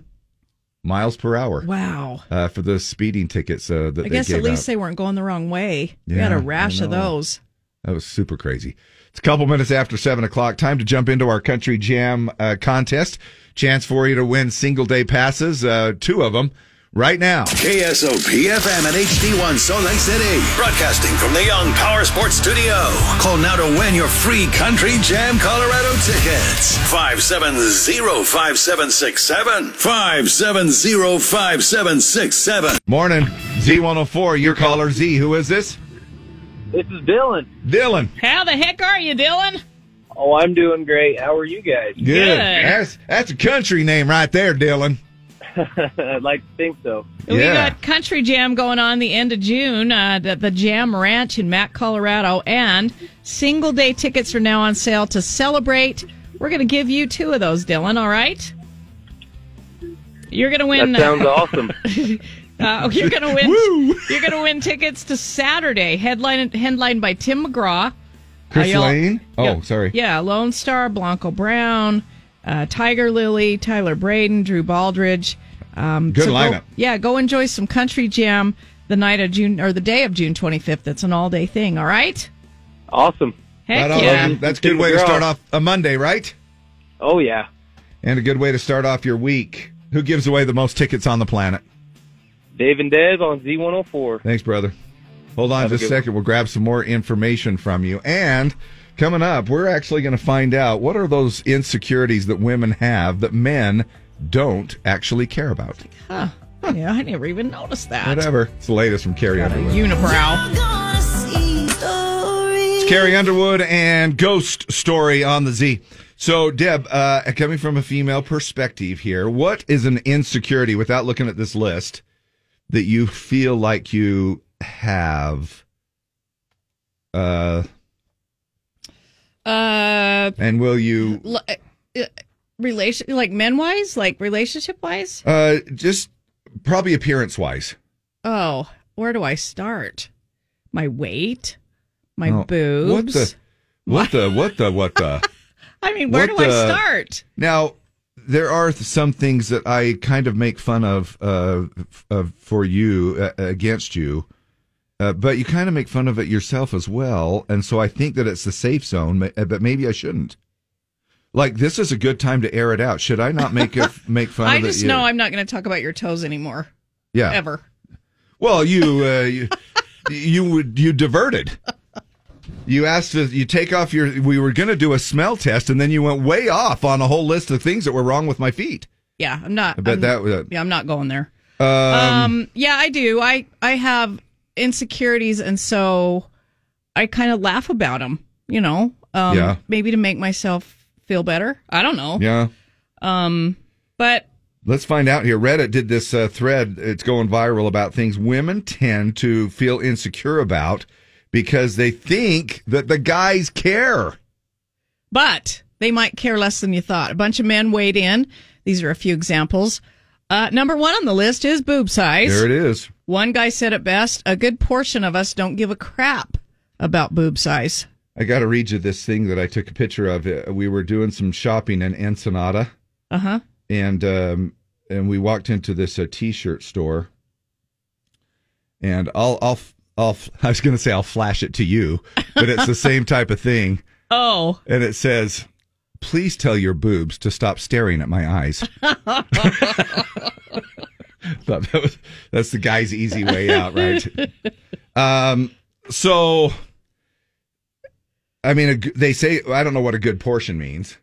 S2: miles per hour.
S3: Wow.
S2: Uh, for the speeding tickets uh, that
S3: I guess at least
S2: out.
S3: they weren't going the wrong way. we
S2: Yeah,
S3: had a rash of those.
S2: That was super crazy. It's a couple minutes after seven o'clock. Time to jump into our country jam uh, contest. Chance for you to win single day passes, uh, two of them, right now.
S12: KSOP FM and HD1 Salt Lake City. Broadcasting from the Young Power Sports Studio. Call now to win your free Country Jam Colorado tickets. 570-5767. 570-5767.
S2: Morning, Z104. Your caller Z. Who is this?
S13: This is Dylan.
S2: Dylan.
S3: How the heck are you, Dylan?
S13: Oh, I'm doing great. How are you guys?
S2: Good. That's that's a country name right there, Dylan. [laughs]
S13: I'd like to think so.
S3: We got Country Jam going on the end of June uh, at the Jam Ranch in Mack, Colorado, and single day tickets are now on sale to celebrate. We're going to give you two of those, Dylan. All right? You're going to win.
S13: That sounds awesome. [laughs]
S3: Uh, you're going to win. [laughs] You're going to win tickets to Saturday, headline headlined by Tim McGraw.
S2: Chris
S3: y'all-
S2: Lane. Oh,
S3: yeah,
S2: sorry.
S3: Yeah, Lone Star, Blanco Brown, uh, Tiger Lily, Tyler Braden, Drew Baldridge. Um,
S2: Good
S3: go-
S2: lineup.
S3: yeah, go enjoy some country jam the night of June or the day of June 25th. It's an all day thing. All right.
S13: Awesome.
S3: Heck
S2: Right on.
S3: yeah.
S2: That's a good way to start off a Monday, right?
S13: Oh yeah.
S2: And a good way to start off your week. Who gives away the most tickets on the planet?
S13: Dave and Dez on Z104.
S2: Thanks, brother. Hold on
S13: Have a
S2: just a
S13: good
S2: second. We'll grab some more information from you. And coming up, we're actually going to find out what are those insecurities that women have that men don't actually care about.
S3: Huh. Yeah, I never even noticed that.
S2: Whatever. It's the latest from Carrie Underwood.
S3: Unibrow.
S2: It's Carrie Underwood and Ghost Story on the Z. So, Deb, uh, coming from a female perspective here, what is an insecurity without looking at this list that you feel like you have? Uh,
S3: Uh,
S2: and will you
S3: l- uh, relation like men wise, like relationship wise.
S2: uh, just probably appearance wise?
S3: Oh, where do I start? My weight, my
S2: Oh,
S3: boobs.
S2: What the? What the? What the? What the? [laughs]
S3: I mean, where
S2: what
S3: do I start?
S2: Now, there are some things that I kind of make fun of, uh, of for you uh, against you, uh, but you kind of make fun of it yourself as well, and so I think that it's the safe zone. But maybe I shouldn't. Like this is a good time to air it out. Should I not make it [laughs] make fun
S3: I
S2: of
S3: just know I'm not going to talk about your toes anymore.
S2: Yeah.
S3: Ever.
S2: Well, you uh, you [laughs] you would you diverted. You asked to you take off your. We were going to do a smell test, and then you went way off on a whole list of things that were wrong with my feet.
S3: Yeah, I'm not.
S2: I bet
S3: I'm-
S2: that was-
S3: Yeah, I'm not going there.
S2: Um,
S3: Um, yeah, I do. I I have insecurities, and so I kind of laugh about them, you know, um,
S2: Yeah.
S3: maybe to make myself feel better. I don't know.
S2: Yeah.
S3: Um, but
S2: Let's find out here. Reddit did this uh, thread. It's going viral about things women tend to feel insecure about because they think that the guys care.
S3: but they might care less than you thought. A bunch of men weighed in. These are a few examples. Uh, number one on the list is boob size.
S2: There it is.
S3: One guy said it best: a good portion of us don't give a crap about boob size.
S2: I got to read you this thing that I took a picture of. Uh, We were doing some shopping in Ensenada,
S3: Uh huh.
S2: and um, and we walked into this uh, t-shirt store. And I'll I'll I'll [laughs] I was going to say I'll flash it to you, but it's the [laughs] same type of thing.
S3: Oh,
S2: And it says, "Please tell your boobs to stop staring at my eyes." [laughs] Thought that was that's the guy's easy way out, right? um. So, I mean, a they say I don't know what a good portion means.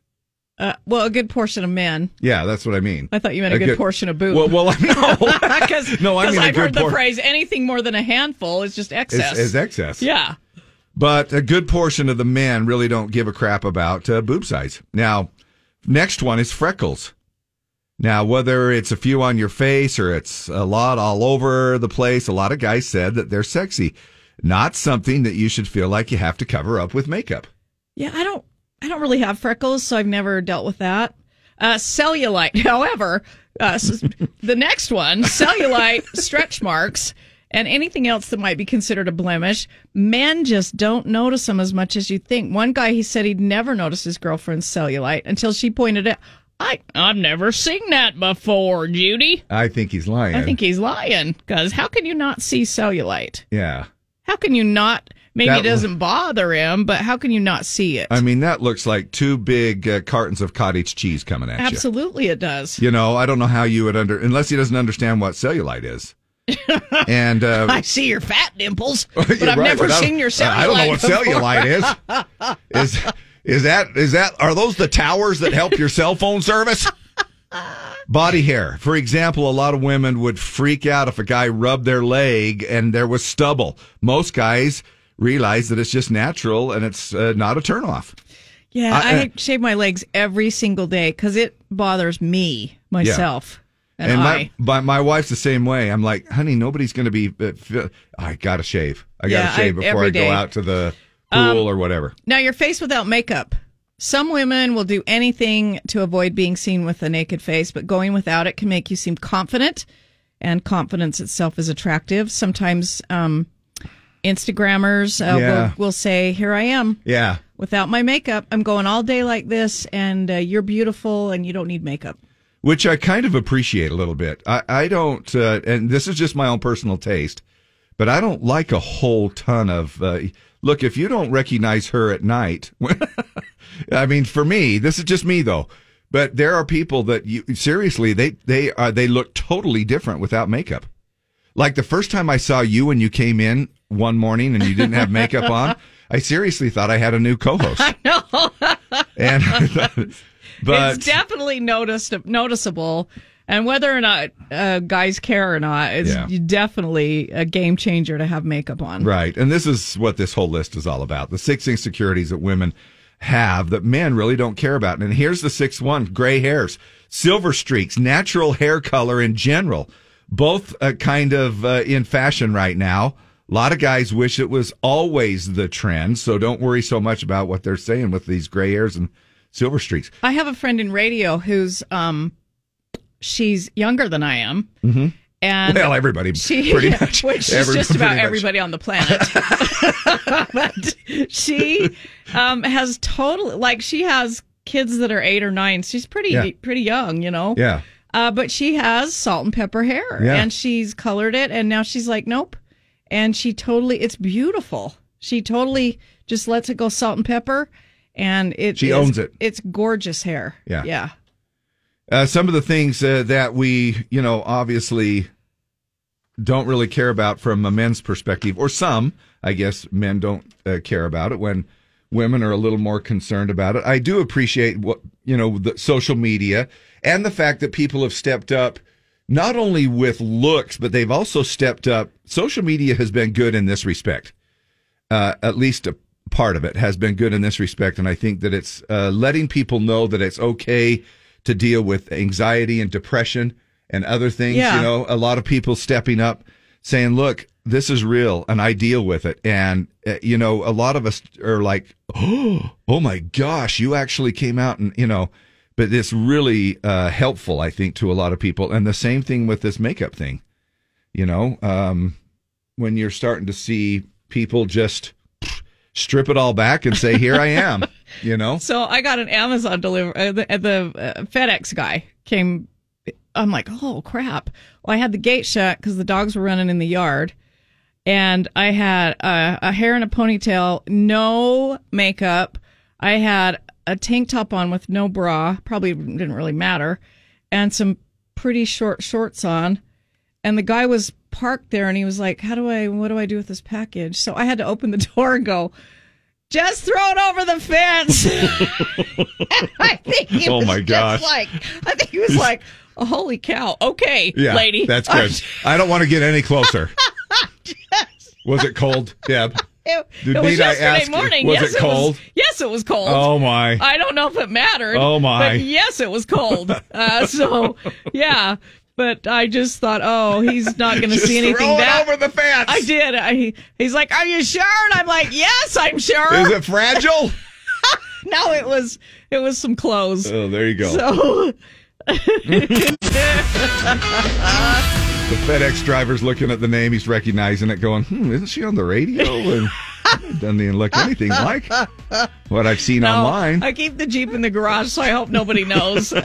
S3: uh, well, a good portion of men.
S2: Yeah, that's what I mean.
S3: I thought you meant a, good, portion of boob.
S2: Well, well, no,
S3: because [laughs] [laughs]
S2: No, I mean a
S3: I've
S2: good
S3: heard the phrase anything more than a handful is just excess.
S2: is, is excess.
S3: Yeah.
S2: But a good portion of the men really don't give a crap about uh, boob size. Now, next one is freckles. Now, whether it's a few on your face or it's a lot all over the place, a lot of guys said that they're sexy. Not something that you should feel like you have to cover up with makeup.
S3: Yeah, I don't I don't really have freckles, so I've never dealt with that. Uh, cellulite, [laughs] however, uh, [laughs] the next one, cellulite, [laughs] stretch marks, and anything else that might be considered a blemish, men just don't notice them as much as you think. One guy, he said he'd never noticed his girlfriend's cellulite until she pointed it. I I've never seen that before, Judy.
S2: I think he's lying.
S3: I think he's lying because how can you not see cellulite?
S2: yeah.
S3: How can you not? Maybe
S2: That
S3: it doesn't bother him, but how can you not see it?
S2: I mean, that looks like two big uh, cartons of cottage cheese coming at you.
S3: Absolutely, it does.
S2: You know, I don't know how you would under unless he doesn't understand what cellulite is. [laughs] and uh,
S3: I see your fat dimples, [laughs] but I've
S2: right,
S3: never
S2: but
S3: seen your cellulite.
S2: I don't know what
S3: before.
S2: cellulite is. [laughs] Is is that is that are those the towers that help your cell phone service? Body hair. For example, a lot of women would freak out if a guy rubbed their leg and there was stubble. Most guys realize that it's just natural and it's uh, not a turnoff.
S3: Yeah,
S2: I-
S3: I, shave my legs every single day because it bothers me myself. And,
S2: And my, my my wife's the same way. I'm like, honey, nobody's going to be. Uh, I got to shave. I got to
S3: Yeah,
S2: shave
S3: I-
S2: before
S3: every
S2: I go out to the pool
S3: Um,
S2: or whatever.
S3: now your face without makeup. Some women will do anything to avoid being seen with a naked face, but going without it can make you seem confident, and confidence itself is attractive. Sometimes um, Instagrammers uh,
S2: Yeah.
S3: will, will say, "Here I am."
S2: Yeah.
S3: Without my makeup, I'm going all day like this, and uh, you're beautiful, and you don't need makeup.
S2: which I kind of appreciate a little bit. I, I don't, uh, and this is just my own personal taste, but I don't like a whole ton of. Uh, look, if you don't recognize her at night, [laughs] I mean, for me, this is just me though. But there are people that you seriously they they are they look totally different without makeup. Like the first time I saw you when you came in one morning and you didn't have makeup on, I seriously thought I had a new co-host. [laughs]
S3: I know.
S2: And [laughs] but
S3: it's definitely noticed noticeable. And whether or not uh, guys care or not, it's
S2: Yeah.
S3: definitely a game changer to have makeup on.
S2: Right. And this is what this whole list is all about. The six insecurities that women have that men really don't care about. And here's the sixth one gray hairs, silver streaks, natural hair color in general, both uh, kind of uh, in fashion right now. A lot of guys wish it was always the trend. So don't worry so much about what they're saying with these gray hairs and silver streaks.
S3: I have a friend in radio who's um, she's younger than I am,
S2: Mm-hmm.
S3: And
S2: well, everybody
S3: she,
S2: pretty [laughs] much.
S3: which is
S2: every-
S3: just about everybody on the planet. [laughs] but she um, has totally like she has kids that are eight or nine. She's pretty
S2: Yeah.
S3: pretty young, you know.
S2: Yeah.
S3: Uh, but she has salt and pepper hair,
S2: Yeah.
S3: and she's colored it, and now she's like, nope. And she totally, it's beautiful. She totally just lets it go salt and pepper, and it
S2: She
S3: is-
S2: owns it.
S3: It's gorgeous hair.
S2: Yeah.
S3: yeah.
S2: Uh, some of the things uh, that we, you know, obviously don't really care about from a men's perspective, or some, I guess, men don't uh, care about it when women are a little more concerned about it. I do appreciate what, you know, the social media and the fact that people have stepped up not only with looks, but they've also stepped up. Social media has been good in this respect. uh, at least a part of it has been good in this respect, and I think that it's uh, letting people know that it's okay to deal with anxiety and depression and other things.
S3: Yeah.
S2: You know, a lot of people stepping up, saying, "Look, this is real, and I deal with it." And uh, you know, a lot of us are like, "Oh, [gasps] oh my gosh, you actually came out and you know." But it's really uh, helpful, I think, to a lot of people. And the same thing with this makeup thing. You know, um, when you're starting to see people just strip it all back and say, "Here I am," [laughs] you know.
S3: So I got an Amazon deliver. Uh, the the uh, FedEx guy came. I'm like, oh crap! Well, I had the gate shut because the dogs were running in the yard, and I had a, a hair in a ponytail, no makeup. I had a tank top on with no bra, probably didn't really matter, and some pretty short shorts on. And the guy was parked there, and he was like, "How do I? What do I do with this package?" So I had to open the [laughs] door and go. Just throw it over the fence. [laughs] I think he [laughs]
S2: Oh,
S3: was
S2: my
S3: just like I think he was like, oh, "Holy cow! Okay,
S2: Yeah,
S3: lady,
S2: that's good. I don't want to get any closer. [laughs] Was it cold, Deb?
S3: It, it was
S2: I
S3: yesterday
S2: ask-
S3: morning.
S2: was
S3: yes,
S2: it cold?
S3: yes, it was cold.
S2: Oh, my.
S3: I don't know if it mattered.
S2: Oh, my.
S3: But yes, it was cold. Uh, so yeah, but I just thought, oh, he's not [laughs] going to see anything.
S2: throw
S3: that
S2: over the fence.
S3: I did. I, he's like, "Are you sure?" And I'm like, "Yes, I'm sure."
S2: Is it fragile? [laughs]
S3: no, it was. It was some clothes.
S2: Oh, there you go.
S3: So. [laughs]
S2: The FedEx driver's looking at the name. He's recognizing it, going, hmm, isn't she on the radio? And doesn't even look anything like what I've seen
S3: No,
S2: online.
S3: I keep the Jeep in the garage, so I hope nobody knows. [laughs]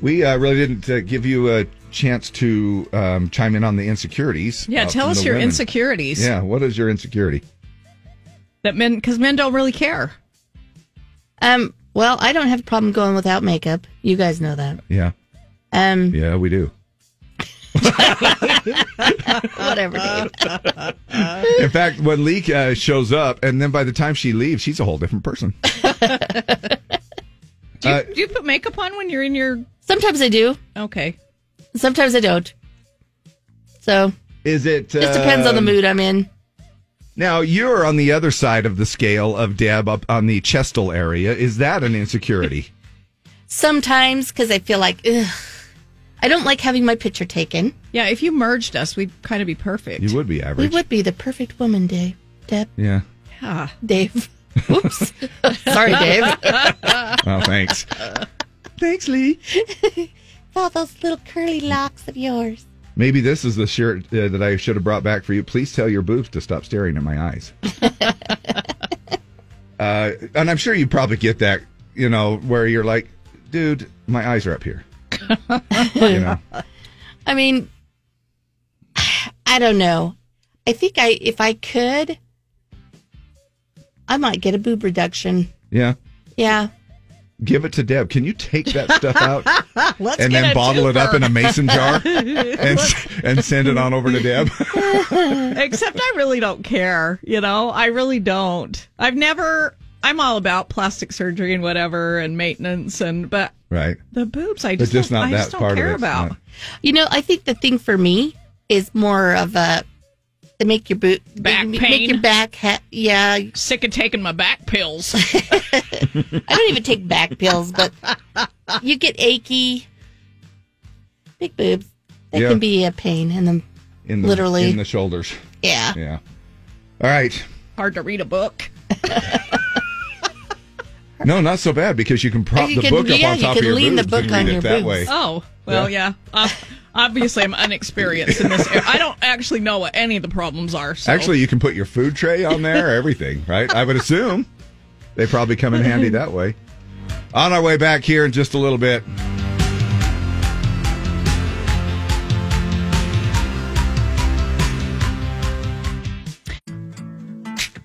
S2: We uh, really didn't uh, give you a chance to um, chime in on the insecurities.
S3: yeah,
S2: uh,
S3: tell us your
S2: women.
S3: insecurities.
S2: Yeah, what is your insecurity?
S3: That men, because men don't really care.
S1: Um, well, I don't have a problem going without makeup. You guys know that.
S2: Yeah,
S1: Um,
S2: yeah, we do.
S1: Whatever, Dave.
S2: In fact, when Lee uh, shows up, and then by the time she leaves, she's a whole different person. [laughs]
S3: Do you,
S2: Uh,
S3: do you put makeup on when you're in your?
S1: Sometimes I do.
S3: Okay.
S1: Sometimes I don't. So
S2: Is it?
S1: just depends on the
S2: um,
S1: mood I'm in.
S2: Now you're on the other side of the scale of Deb, up on the chestal area. Is that an insecurity? [laughs]
S1: Sometimes because I feel like ugh, I don't like having my picture taken.
S3: Yeah, if you merged us, we'd kind of be perfect.
S2: You would be average.
S1: We would be the perfect woman, Dave. Deb,
S2: Yeah.
S3: Yeah.
S1: Dave. [laughs] Oops. [laughs] Sorry, Dave. [laughs]
S2: Well, thanks. thanks, Lee.
S1: All those little curly locks of yours.
S2: Maybe this is the shirt uh, that I should have brought back for you. Please tell your boobs to stop staring at my eyes. uh, and I'm sure you probably get that, you know, where you're like, dude, my eyes are up here. [laughs] you know,
S1: I mean, I don't know. I think I, if I could, I might get a boob reduction.
S2: yeah.
S1: Yeah.
S2: Give it to Deb. Can you take that stuff out [laughs]
S3: Let's
S2: and then
S3: a
S2: bottle it up in a mason jar [laughs] and and send it on over to Deb?
S3: Except I really don't care. You know, I really don't. I've never. I'm all about plastic surgery and whatever and maintenance and but
S2: right.
S3: the boobs I just,
S2: just
S3: don't, I
S2: that
S3: just don't
S2: part
S3: care
S2: it.
S3: about.
S2: Not-
S1: You know, I think the thing for me is more of a to make your boot
S3: Back
S1: make,
S3: pain?
S1: your back. Ha- yeah,
S3: Sick of taking my back pills. [laughs]
S1: I don't even take back pills, but you get achy, big boobs. That
S2: Yeah.
S1: can be a pain in them.
S2: In the,
S1: Literally.
S2: in the shoulders.
S1: Yeah.
S2: Yeah. All right.
S3: Hard to read a book. [laughs]
S2: No, not so bad because you can prop
S1: You
S2: the
S1: can-
S2: book up
S1: yeah,
S2: on top
S1: can
S2: of your
S1: lean the book
S2: and
S1: on your
S2: it that
S1: boobs.
S2: way.
S3: Oh well, yeah. Uh, obviously, I'm unexperienced in this. area. I don't actually know what any of the problems are. So.
S2: Actually, you can put your food tray on there, everything, right? I would assume they probably come in handy that way. On our way back here in just a little bit.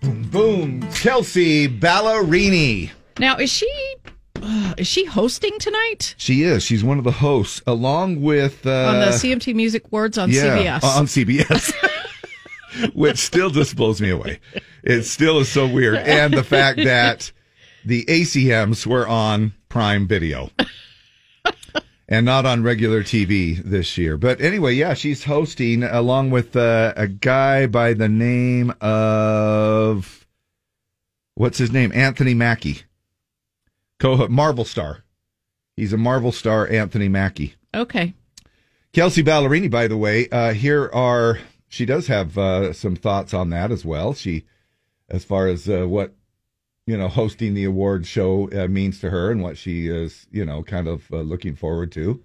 S2: Boom, boom. Kelsea Ballerini.
S3: Now is she uh, is she hosting tonight
S2: She is. She's one of the hosts, along with uh,
S3: on the CMT Music Awards on
S2: yeah,
S3: CBS?
S2: on CBS, [laughs] which still just blows me away. It still is so weird, and the fact that the ACMs were on Prime Video, and not on regular TV this year. But anyway, yeah, she's hosting along with uh, a guy by the name of what's his name? Anthony Mackie, co Marvel star. He's a Marvel star, Anthony Mackie.
S3: Okay.
S2: Kelsea Ballerini, by the way, uh, here are she does have uh, some thoughts on that as well. She, as far as uh, what you know, hosting the award show uh, means to her and what she is, you know, kind of uh, looking forward to.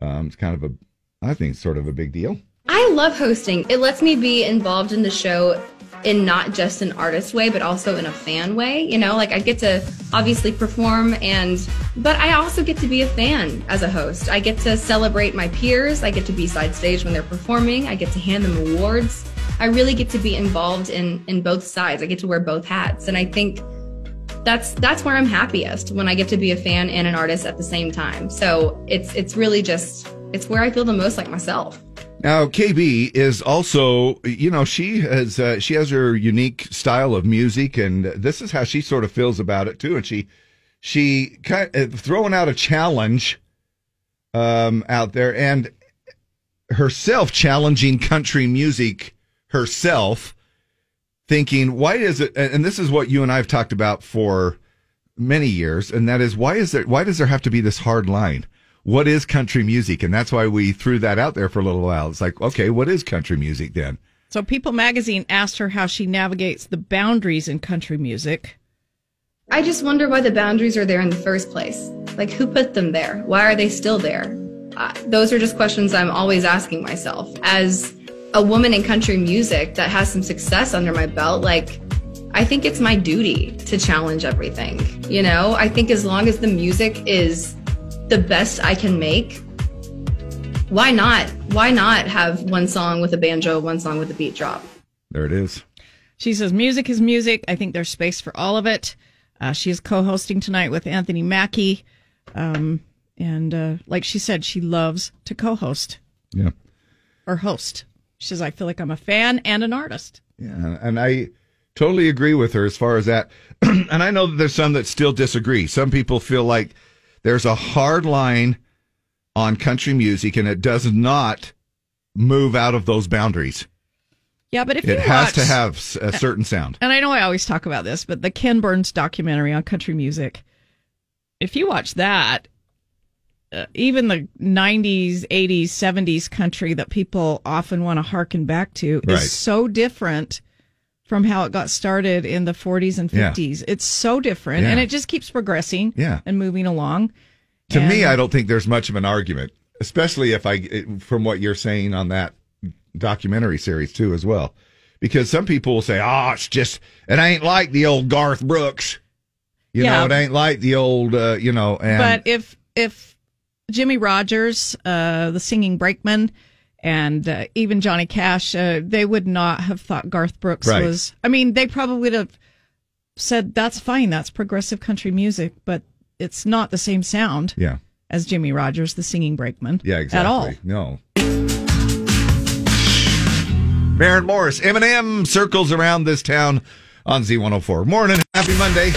S2: Um, it's kind of a, I think, sort of a big deal.
S14: I love hosting. It lets me be involved in the show in not just an artist way, but also in a fan way. You know, like I get to obviously perform and, but I also get to be a fan as a host. I get to celebrate my peers. I get to be side stage when they're performing. I get to hand them awards. I really get to be involved in, in both sides. I get to wear both hats. And I think that's, that's where I'm happiest when I get to be a fan and an artist at the same time. So it's, it's really just, it's where I feel the most like myself.
S2: Now, KB is also, you know, she has uh, she has her unique style of music, and this is how she sort of feels about it too. And she she kind of throwing out a challenge um, out there, and herself challenging country music herself, thinking, why is it? And this is what you and I have talked about for many years, and that is why is there why does there have to be this hard line? What is country music? And that's why we threw that out there for a little while. It's like, okay, what is country music then?
S3: So People magazine asked her how she navigates the boundaries in country music.
S14: I just wonder why the boundaries are there in the first place. Like, who put them there? Why are they still there? Uh, those are just questions I'm always asking myself. As a woman in country music that has some success under my belt, like, I think it's my duty to challenge everything. You know, I think as long as the music is the best I can make, why not? Why not have one song with a banjo, one song with a beat drop?
S2: There it is.
S3: She says music is music. I think there's space for all of it. Uh, she is co-hosting tonight with Anthony Mackie, um, and uh, like she said, she loves to co-host.
S2: Yeah,
S3: or host. She says, "I feel like I'm a fan and an artist."
S2: Yeah, and I totally agree with her as far as that. [clears throat] and I know that there's some that still disagree. Some people feel like there's a hard line on country music, and it does not move out of those boundaries.
S3: Yeah, but if
S2: it has
S3: watch,
S2: to have a certain sound.
S3: and I know I always talk about this, but the Ken Burns documentary on country music, if you watch that, uh, even the 90s, 80s, 70s country that people often want to harken back to
S2: Right.
S3: is so different from how it got started in the 40s and
S2: Yeah.
S3: 50s. It's so different,
S2: Yeah.
S3: and it just keeps progressing
S2: Yeah.
S3: and moving along.
S2: To me, I don't think there's much of an argument, especially if I, from what you're saying on that documentary series too, as well. Because some people will say, "Oh, it's just it ain't like the old Garth Brooks." You
S3: Yeah.
S2: know, it ain't like the old, uh, you know. And
S3: but if if Jimmie Rodgers, uh, the singing brakeman, and uh, even Johnny Cash, uh, they would not have thought Garth Brooks
S2: Right.
S3: was. I mean, they probably would have said that's fine, that's progressive country music, but it's not the same sound
S2: yeah,
S3: as Jimmie Rodgers, the singing brakeman.
S2: yeah, exactly.
S3: At all.
S2: No. Maren Morris, Eminem circles around this town on Z104. Morning, happy Monday.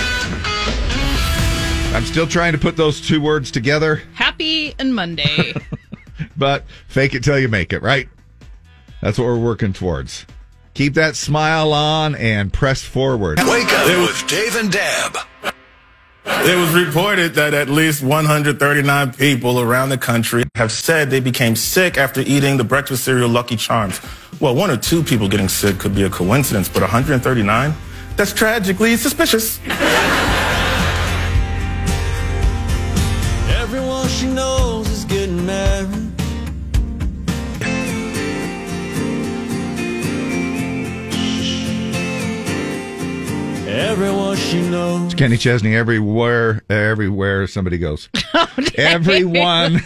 S2: I'm still trying to put those two words together.
S3: Happy and Monday. [laughs]
S2: but fake it till you make it, right? That's what we're working towards. Keep that smile on and press forward.
S12: Wake up with Dave and Deb.
S15: It was reported that at least 139 people around the country have said they became sick after eating the breakfast cereal Lucky Charms. Well, one or two people getting sick could be a coincidence, but 139? That's tragically suspicious.
S11: Everyone she knows.
S2: It's Kenny Chesney everywhere, everywhere somebody goes. [laughs] everyone,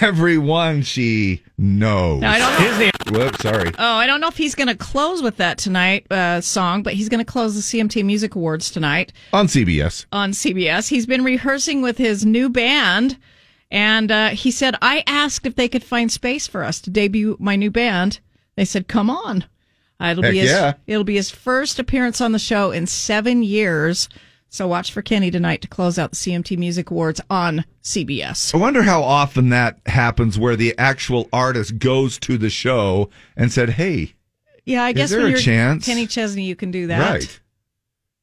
S2: everyone she knows.
S3: Now, I don't know.
S2: Whoops, sorry.
S3: Oh, I don't know if he's going to close with that tonight uh, song, but he's going to close the CMT Music Awards tonight.
S2: On CBS.
S3: on CBS. He's been rehearsing with his new band, and uh, he said, I asked if they could find space for us to debut my new band. They said, "Come on." Uh, it'll
S2: Heck
S3: be his,
S2: yeah.
S3: it'll be his first appearance on the show in seven years. So watch for Kenny tonight to close out the CMT Music Awards on CBS.
S2: I wonder how often that happens where the actual artist goes to the show and said, "Hey,
S3: Yeah, I
S2: Is
S3: guess
S2: there a chance?
S3: Kenny Chesney, you can do that.
S2: right,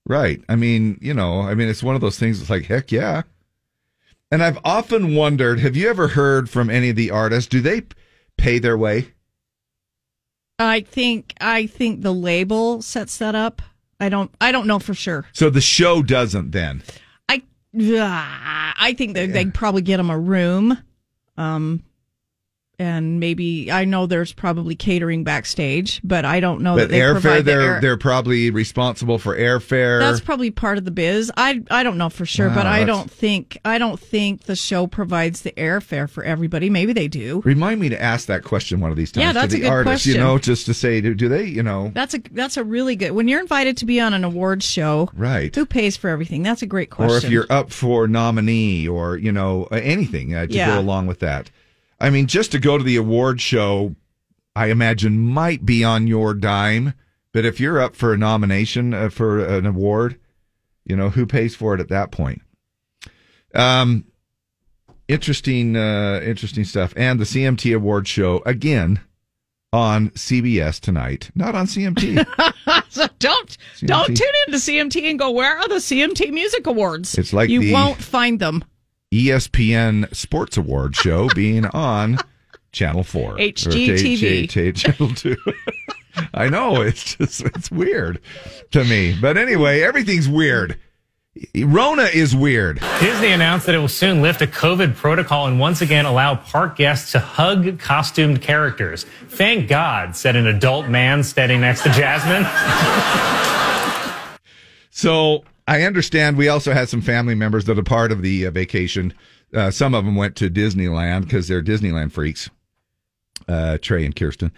S2: right." I mean, you know, I mean, it's one of those things. It's like, heck yeah. And I've often wondered, have you ever heard from any of the artists? Do they pay their way?
S3: I think I think the label sets that up. I don't I don't know for sure.
S2: So the show doesn't then.
S3: I ah, I think that they probably get them a room, um, and maybe I know there's probably catering backstage, but I don't know
S2: but
S3: that they
S2: airfare,
S3: provide the
S2: they're
S3: air-
S2: they're probably responsible for airfare.
S3: That's probably part of the biz. I I don't know for sure, but
S2: Wow,
S3: I don't think I don't think the show provides the airfare for everybody. Maybe they do.
S2: Remind me to ask that question one of these times
S3: Yeah, that's
S2: to
S3: a
S2: the
S3: good
S2: artists. You know, just to say, do, do they? You know,
S3: That's a that's a really good. When you're invited to be on an awards show,
S2: right?
S3: Who pays for everything? That's a great question.
S2: Or if you're up for nominee, or you know, anything uh, to
S3: Yeah.
S2: go along with that. I mean, just to go to the award show, I imagine might be on your dime. But if you're up for a nomination uh, for an award, you know who pays for it at that point. Um, interesting, uh, interesting stuff. And the CMT award show again on CBS tonight, not on CMT. [laughs]
S3: so don't
S2: CMT.
S3: don't tune into CMT and go. Where are the CMT Music Awards?
S2: It's like
S3: you
S2: the-
S3: won't find them.
S2: ESPN Sports Award show [laughs] being on Channel 4.
S3: HGTV.
S2: Or T- T- Channel 2. I know, it's just, it's weird to me. But anyway, everything's weird. Rona is weird.
S16: Disney announced that it will soon lift a COVID protocol and once again allow park guests to hug costumed characters. Thank God, said an adult man standing next to Jasmine.
S2: So I understand we also had some family members that are part of the uh, vacation. Uh, some of them went to Disneyland because they're Disneyland freaks. Uh, Trey and Kirsten,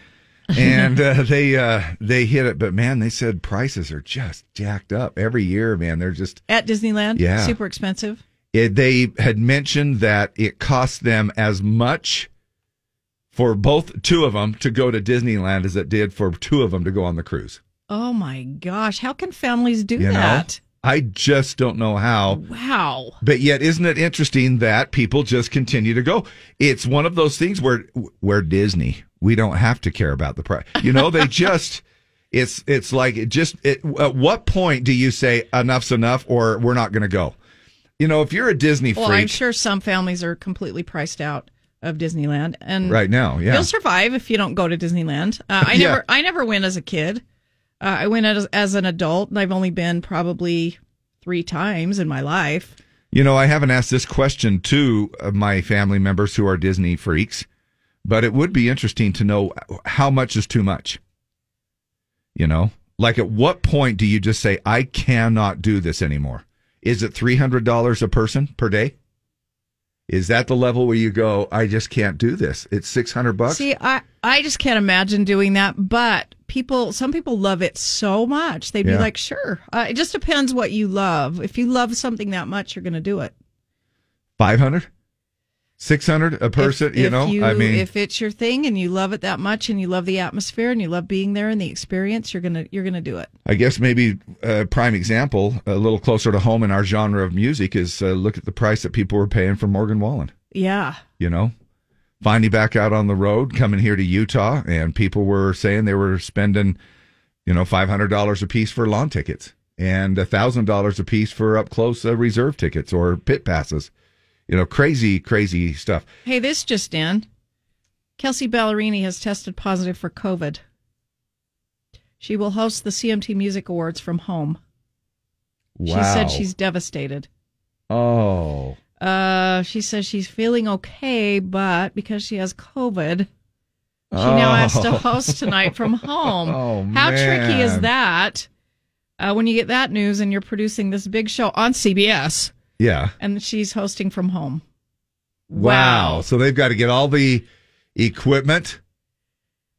S2: and uh, [laughs] they uh, they hit it. But man, they said prices are just jacked up every year. Man, they're just
S3: At Disneyland,
S2: Yeah.
S3: super expensive.
S2: it, they had mentioned that it cost them as much for both two of them to go to Disneyland as it did for two of them to go on the cruise.
S3: Oh my gosh, how can families do
S2: You
S3: that?
S2: I just don't know how.
S3: Wow.
S2: But yet, isn't it interesting that people just continue to go? It's one of those things where where Disney, we don't have to care about the price. You know, they [laughs] just it's it's like it just it, at what point do you say enough's enough or we're not going to go? You know, if you're a Disney
S3: Well, I'm sure some families are completely priced out of Disneyland, and
S2: right now, yeah,
S3: you'll survive if you don't go to Disneyland. Uh, I [laughs]
S2: Yeah.
S3: never, I never went as a kid. Uh, I went as, as an adult, and I've only been probably three times in my life.
S2: You know, I haven't asked this question to uh, my family members who are Disney freaks, but it would be interesting to know how much is too much. You know, like at what point do you just say, I cannot do this anymore? Is it $300 a person per day? Is that the level where you go, I just can't do this? It's 600 bucks?
S3: See, I, I just can't imagine doing that. But people, some people love it so much. They'd
S2: Yeah.
S3: be like, sure. Uh, it just depends what you love. If you love something that much, you're going to do it.
S2: 500? 600 a person?
S3: If-
S2: you
S3: if
S2: know, I mean,
S3: if it's your thing and you love it that much and you love the atmosphere and you love being there and the experience, you're gonna you're gonna do it.
S2: I guess maybe a prime example, a little closer to home in our genre of music, is uh, look at the price that people were paying for Morgan Wallen.
S3: Yeah.
S2: You know, finally back out on the road, coming here to Utah, and people were saying they were spending, you know, five hundred dollars a piece for lawn tickets and a thousand dollars a piece for up close uh, reserve tickets or pit passes. You know, crazy, crazy stuff.
S3: Hey, this just in. Kelsea Ballerini has tested positive for COVID. She will host the CMT Music Awards from home. Wow. She said she's devastated.
S2: Oh,
S3: Uh, she says she's feeling okay, but because she has COVID, she now has to
S2: Oh.
S3: host tonight from [laughs] home.
S2: Oh,
S3: How tricky is that? Uh, when you get that news and you're producing this big show on CBS,
S2: yeah.
S3: and she's hosting from home.
S2: Wow. So they've got to get all the equipment.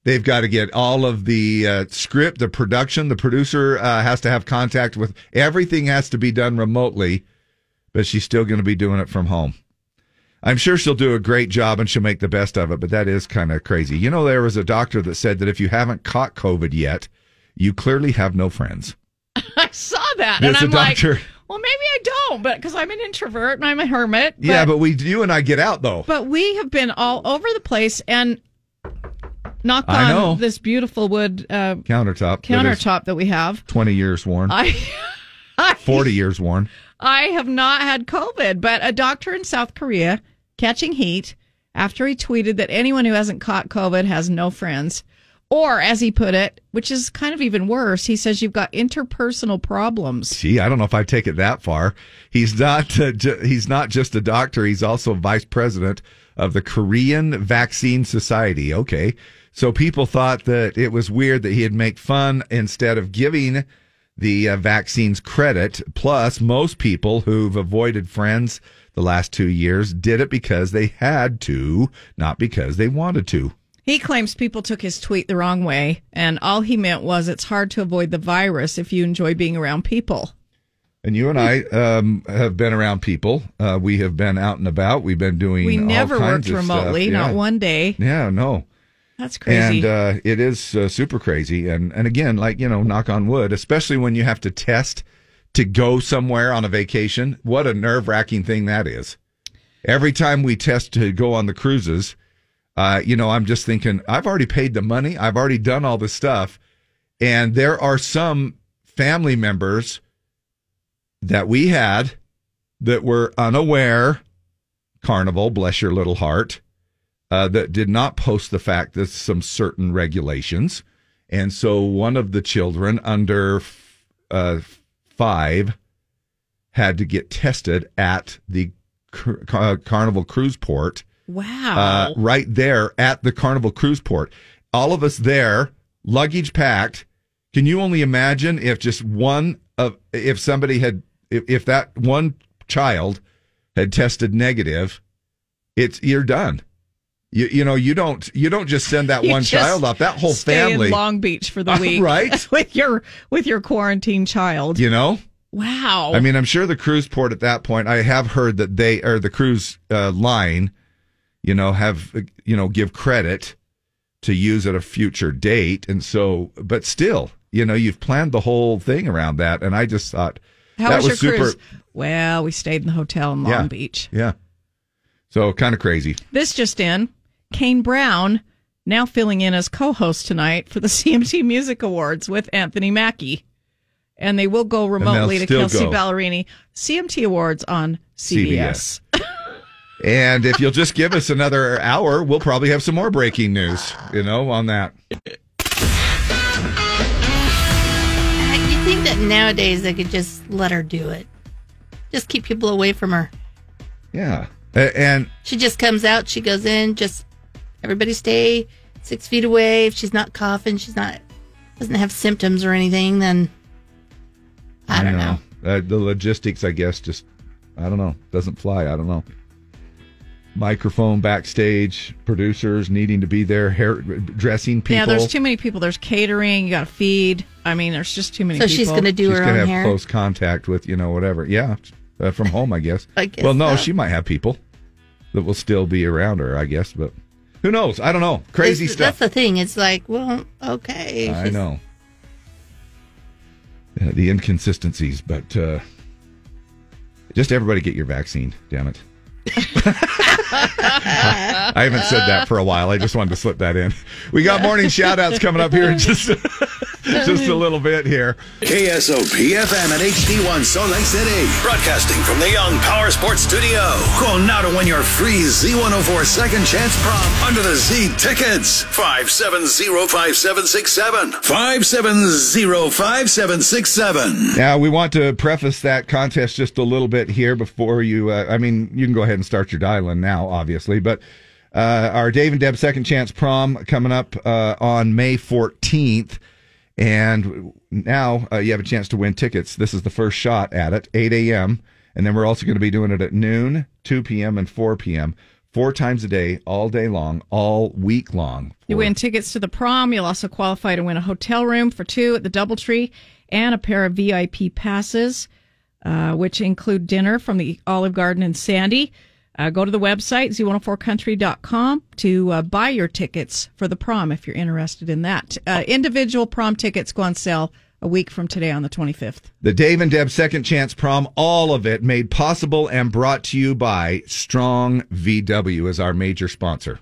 S2: They've got to get all of the uh, script, the production. The producer uh, has to have contact with everything, has to be done remotely, but she's still going to be doing it from home. I'm sure she'll do a great job and she'll make the best of it, but that is kind of crazy. You know, there was a doctor that said that if you haven't caught COVID yet, you clearly have no friends. [laughs]
S3: I saw that,
S2: There's
S3: and
S2: a
S3: I'm like,
S2: doctor-
S3: Well, maybe I don't, but because I'm an introvert and I'm a hermit.
S2: yeah, but we, you and I get out though.
S3: But we have been all over the place and knock
S2: I know.
S3: on this beautiful wood uh,
S2: Countertop.
S3: countertop that we have.
S2: Twenty years worn. [laughs]
S3: I
S2: Forty years worn.
S3: I have not had COVID, but a doctor in South Korea catching heat after he tweeted that anyone who hasn't caught COVID has no friends. Or, as he put it, which is kind of even worse, he says you've got interpersonal problems.
S2: Gee, I don't know if I take it that far. He's not. Uh, ju- he's not just a doctor. He's also vice president of the Korean Vaccine Society. Okay, so people thought that it was weird that he'd make fun instead of giving the uh, vaccines credit. Plus, most people who've avoided friends the last two years did it because they had to, not because they wanted to.
S3: He claims people took his tweet the wrong way, and all he meant was it's hard to avoid the virus if you enjoy being around people.
S2: And you and I um, have been around people. Uh, we have been out and about. We've been doing.
S3: We never worked remotely,
S2: Yeah.
S3: not one day.
S2: Yeah, no.
S3: That's crazy.
S2: And uh, it is uh, super crazy. And and again, like you know, knock on wood, especially when you have to test to go somewhere on a vacation. What a nerve wracking thing that is. Every time we test to go on the cruises, uh, you know, I'm just thinking, I've already paid the money. I've already done all this stuff, and there are some family members that we had that were unaware. Carnival, bless your little heart uh, that did not post the fact that some certain regulations. And so one of the children under uh, five had to get tested at the Car- Car- Carnival Cruise Port.
S3: Wow.
S2: Uh, right there at the Carnival Cruise Port. All of us there, luggage packed. Can you only imagine if just one of, if somebody had, if, if that one child had tested negative, it's, you're done. You, you know, you don't, you don't just send that [laughs]
S3: You
S2: one child off. That whole family,
S3: Long Beach for the [laughs] week,
S2: right? [laughs]
S3: with your with your quarantine child.
S2: you know?
S3: Wow.
S2: I mean, I'm sure the cruise port at that point. I have heard that they or the cruise uh, line, you know, have you know give credit to use at a future date, and so, but still, you know, you've planned the whole thing around that, and I just thought
S3: How
S2: that
S3: was,
S2: was,
S3: your
S2: super.
S3: cruise? Well, we stayed in the hotel in Long
S2: yeah,
S3: Beach.
S2: Yeah. So kind of crazy.
S3: This just in: Kane Brown now filling in as co-host tonight for the [laughs] CMT Music Awards with Anthony Mackie, and they will go remotely to Kelsea
S2: go.
S3: Ballerini CMT Awards on CBS. [laughs]
S2: And if you'll just give us another hour, we'll probably have some more breaking news, you know, on that.
S1: You think that nowadays they could just let her do it? Just keep people away from her.
S2: Yeah. And
S1: She just comes out, she goes in, just everybody stay six feet away. If she's not coughing, she's not doesn't have symptoms or anything, then I don't know.
S2: Uh, the logistics, I guess, just I don't know. Doesn't fly. I don't know. Microphone backstage, producers needing to be there, hair dressing people.
S3: Yeah, there's too many people. There's catering. You got to feed. I mean, there's just too many.
S1: So
S3: people.
S1: she's gonna do
S2: She's
S1: her
S2: gonna
S1: own
S2: have
S1: hair.
S2: close contact with you know whatever. Yeah, uh, from home, I guess. [laughs]
S1: I guess
S2: well, no,
S1: so.
S2: she might have people that will still be around her. I guess, but who knows? I don't know. Crazy
S1: It's-
S2: stuff.
S1: That's the thing. It's like, well, okay.
S2: I know. Yeah, the inconsistencies, but uh, just everybody get your vaccine. Damn it. [laughs] I haven't said that for a while. I just wanted to slip that in. We got morning shout outs coming up here in just, [laughs] just a little bit here.
S12: KSOP FM and HD1 Salt Lake City. Broadcasting from the Young Power Sports Studio. Call now to win your free Z104 second chance prom under the Z tickets. 5705767. 5705767.
S2: Now, we want to preface that contest just a little bit here before you. Uh, I mean, you can go ahead and start your dialing now, obviously, but uh, our Dave and Deb Second Chance Prom coming up uh, on May 14th. And now uh, you have a chance to win tickets. This is the first shot at it, 8 a.m. And then we're also going to be doing it at noon, 2 p.m., and 4 p.m. Four times a day, all day long, all week long.
S3: You win tickets to the prom. You'll also qualify to win a hotel room for two at the DoubleTree and a pair of VIP passes, uh, which include dinner from the Olive Garden in Sandy. Uh, go to the website, z104country.com, to uh, buy your tickets for the prom if you're interested in that. Uh, individual prom tickets go on sale a week from today on the 25th.
S2: The Dave and Deb Second Chance Prom, all of it made possible and brought to you by Strong VW as our major sponsor.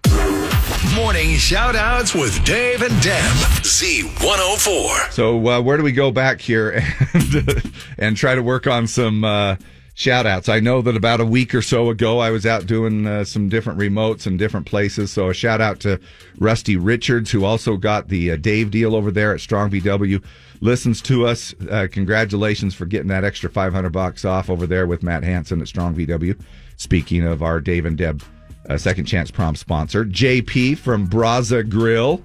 S12: Morning shout outs with Dave and Deb. Z104.
S2: So uh, where do we go back here [laughs] and and try to work on some uh, shout outs? I know that about a week or so ago I was out doing uh, some different remotes in different places. So a shout out to Rusty Richards who also got the uh, Dave deal over there at Strong VW. Listens to us. Uh, congratulations for getting that extra 500 bucks off over there with Matt Hansen at Strong VW. Speaking of our Dave and Deb uh, Second Chance Prom sponsor, JP from Braza Grill.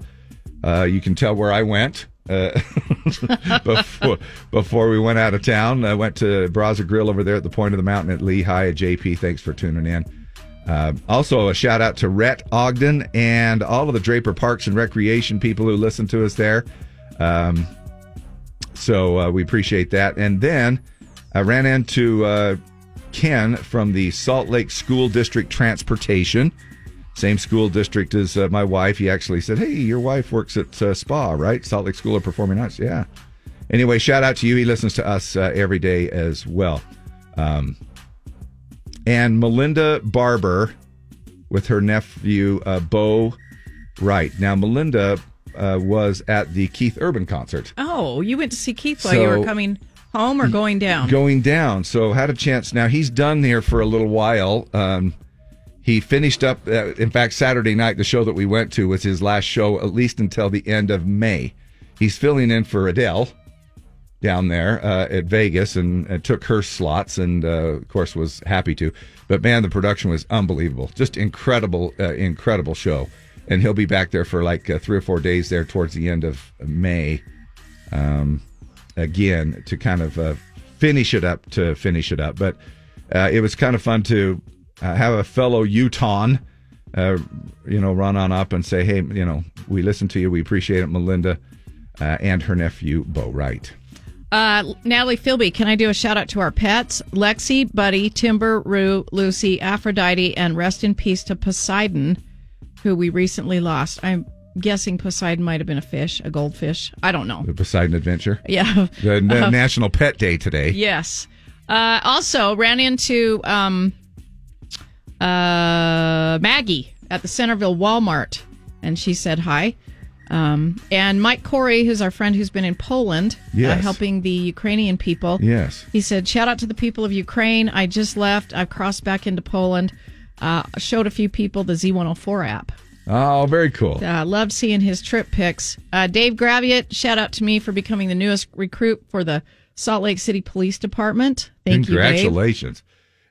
S2: Uh, you can tell where I went uh, [laughs] before before we went out of town. I went to Braza Grill over there at the point of the mountain at Lehi. JP, thanks for tuning in. Uh, also, a shout out to Rhett Ogden and all of the Draper Parks and Recreation people who listen to us there. Um, so uh, we appreciate that. And then I ran into uh, Ken from the Salt Lake School District Transportation. Same school district as uh, my wife. He actually said, Hey, your wife works at uh, SPA, right? Salt Lake School of Performing Arts. Yeah. Anyway, shout out to you. He listens to us uh, every day as well. Um, and Melinda Barber with her nephew, uh, Bo Wright. Now, Melinda uh, was at the Keith Urban concert.
S3: Oh, you went to see Keith while you were coming home or going down?
S2: Going down. So had a chance. Now he's done here for a little while. Um, he finished up. Uh, in fact, Saturday night, the show that we went to was his last show, at least until the end of May. He's filling in for Adele down there uh, at Vegas and uh, took her slots, and uh, of course was happy to. But man, the production was unbelievable. Just incredible, uh, incredible show. And he'll be back there for like uh, three or four days there towards the end of May. Um, again to kind of uh, finish it up to finish it up. But it was kind of fun to uh, have a fellow Utah, uh, you know, run on up and say, "Hey, you know, we listen to you, we appreciate it, Melinda." Uh, and her nephew, Bo Wright.
S3: Uh, Natalie Philby, can I do a shout out to our pets? Lexi, Buddy, Timber, Rue, Lucy, Aphrodite, and rest in peace to Poseidon, who we recently lost. I'm guessing Poseidon might have been a fish, a goldfish. I don't know.
S2: The Poseidon Adventure.
S3: Yeah.
S2: The N- [laughs]
S3: Uh,
S2: National Pet Day today.
S3: Yes. Uh, also, ran into um, uh, Maggie at the Centerville Walmart, and she said hi. Um, and Mike Corey, who's our friend who's been in Poland, uh, helping the Ukrainian people.
S2: Yes.
S3: He said, Shout out to the people of Ukraine. I just left. I've crossed back into Poland. Uh, showed a few people the Z104 app.
S2: Oh, very cool.
S3: Uh, loved seeing his trip pics. Uh, Dave Graviot, shout out to me for becoming the newest recruit for the Salt Lake City Police Department. Thank you,
S2: Congratulations.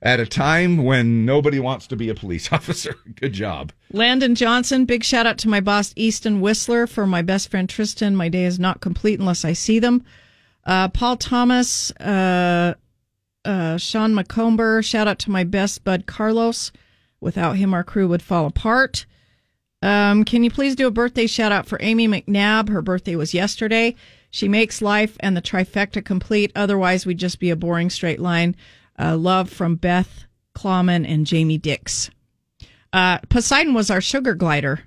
S2: At a time when nobody wants to be a police [laughs] officer. Good job.
S3: Landon Johnson, big shout out to my boss Easton Whistler for my best friend Tristan. My day is not complete unless I see them. Uh, Paul Thomas, uh, uh, Sean McComber, shout out to my best bud Carlos. Without him, our crew would fall apart. Um, can you please do a birthday shout out for Amy McNabb? Her birthday was yesterday. She makes life and the trifecta complete. Otherwise, we'd just be a boring straight line. Uh, love from Beth Clawman and Jamie Dix. Uh, Poseidon was our sugar glider.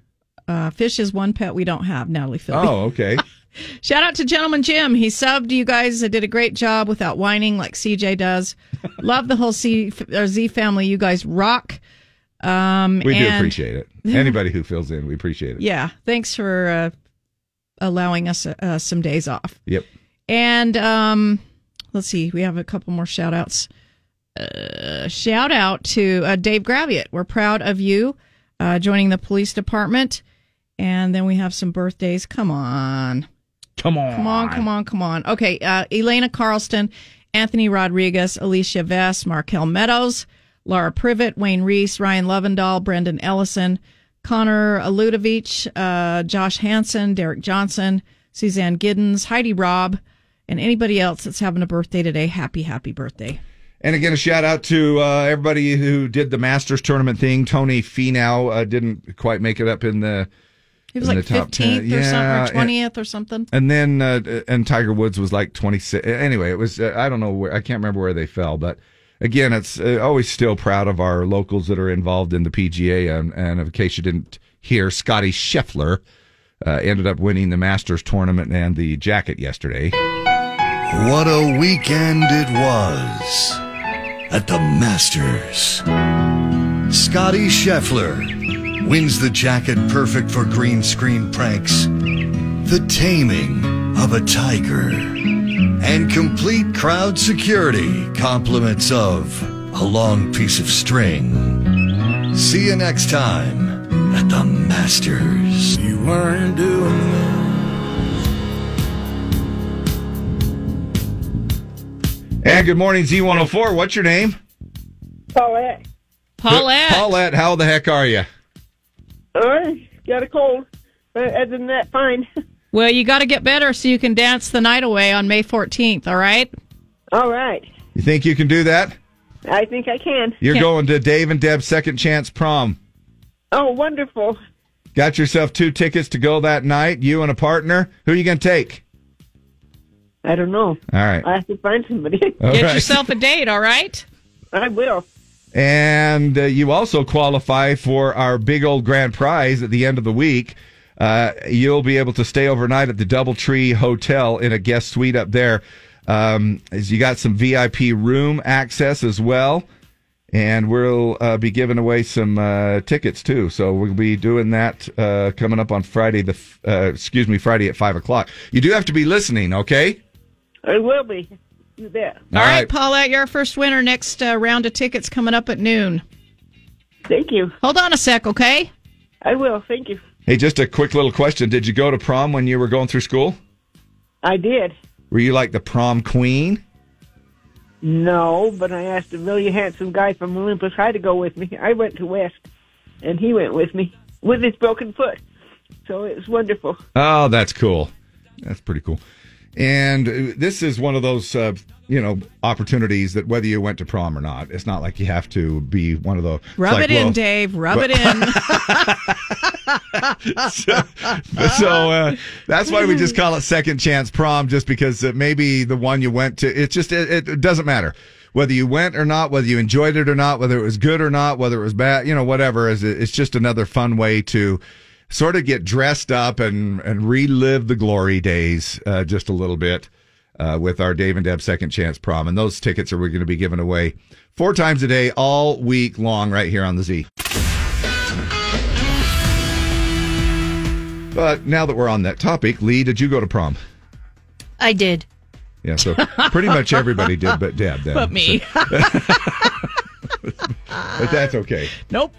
S3: Uh, fish is one pet we don't have, Natalie Philby.
S2: Oh, okay. [laughs]
S3: Shout out to Gentleman Jim. He subbed you guys. And did a great job without whining like CJ does. [laughs] Love the whole C or Z family. You guys rock. Um,
S2: We do
S3: and-
S2: appreciate it. [laughs] Anybody who fills in, we appreciate it.
S3: Yeah. Thanks for uh, allowing us uh, some days off.
S2: Yep.
S3: And um, let's see, we have a couple more shout outs. Uh, shout out to uh, Dave Graviot. We're proud of you uh, joining the police department. And then we have some birthdays. Come on.
S2: Come on.
S3: Come on, come on, come on. Okay, uh, Elena Carlston, Anthony Rodriguez, Alicia Vest, Markel Meadows, Laura Privet, Wayne Reese, Ryan Lovendall, Brendan Ellison, Connor Ludovich, uh, Josh Hansen, Derek Johnson, Suzanne Giddens, Heidi Robb, and anybody else that's having a birthday today. Happy, happy birthday.
S2: And again, a shout out to uh, everybody who did the Masters tournament thing. Tony Finau uh, didn't quite make it up in the.
S3: He was like
S2: top 10.
S3: 15th or something,
S2: Yeah,
S3: or 20th or something.
S2: And then uh, and Tiger Woods was like 26. Anyway, it was uh, I don't know where I can't remember where they fell, but again, it's uh, always still proud of our locals that are involved in the PGA. And, and in case you didn't hear, Scottie Scheffler uh, ended up winning the Masters tournament and the jacket yesterday.
S17: What a weekend it was at the Masters. Scottie Scheffler wins the jacket perfect for green screen pranks, the taming of a tiger, and complete crowd security compliments of a long piece of string. See you next time at the Masters.
S15: You weren't doing
S2: And good morning, Z104. What's your name?
S18: Paulette.
S3: Paulette.
S2: Paulette, how the heck are you?
S18: All right. Got a cold. But other than that, fine. [laughs]
S3: Well, you got to get better so you can dance the night away on May 14th, all right?
S18: All right.
S2: You think you can do that?
S18: I think I can.
S2: You're going to Dave and Deb's second chance prom.
S18: Oh, wonderful.
S2: Got yourself two tickets to go that night, you and a partner. Who are you going to take?
S18: I don't know.
S2: All right.
S18: I have to find somebody.
S2: All [laughs]
S3: Get
S2: right.
S3: yourself a date, all right?
S18: I will.
S2: And uh, you also qualify for our big old grand prize at the end of the week. Uh, you'll be able to stay overnight at the Doubletree Hotel in a guest suite up there. Um, as you got some VIP room access as well. And we'll uh, be giving away some uh, tickets too. So we'll be doing that uh, coming up on Friday. The f- uh, excuse me, Friday at five o'clock. You do have to be listening, okay?
S18: I will be. You bet.
S3: All right, Paulette, you're our first winner. Next uh, round of tickets coming up at noon.
S18: Thank you.
S3: Hold on a sec, okay?
S18: I will. Thank you.
S2: Hey, just a quick little question. Did you go to prom when you were going through school?
S18: I did.
S2: Were you like the prom queen?
S18: No, but I asked a really handsome guy from Olympus High to go with me. I went to West, and he went with me with his broken foot. So it was wonderful.
S2: Oh, that's cool. That's pretty cool. And uh, this is one of those, uh, you know, opportunities that whether you went to prom or not, it's not like you have to be one of those.
S3: Rub
S2: like,
S3: it in, Dave. Rub it in. [laughs]
S2: so uh, that's why we just call it second chance prom, just because uh, maybe the one you went to, it's just it, it doesn't matter whether you went or not, whether you enjoyed it or not, whether it was good or not, whether it was bad, you know, whatever. Is it's just another fun way to sort of get dressed up and and relive the glory days uh, just a little bit. Uh, with our Dave and Deb Second Chance Prom. And those tickets are we're going to be giving away four times a day, all week long, right here on the Z. But now that we're on that topic, Lee, did you go to prom?
S1: I did.
S2: Yeah, so pretty much everybody did, but Deb. Then. [laughs]
S3: But me.
S2: So- [laughs] but that's okay.
S3: Nope.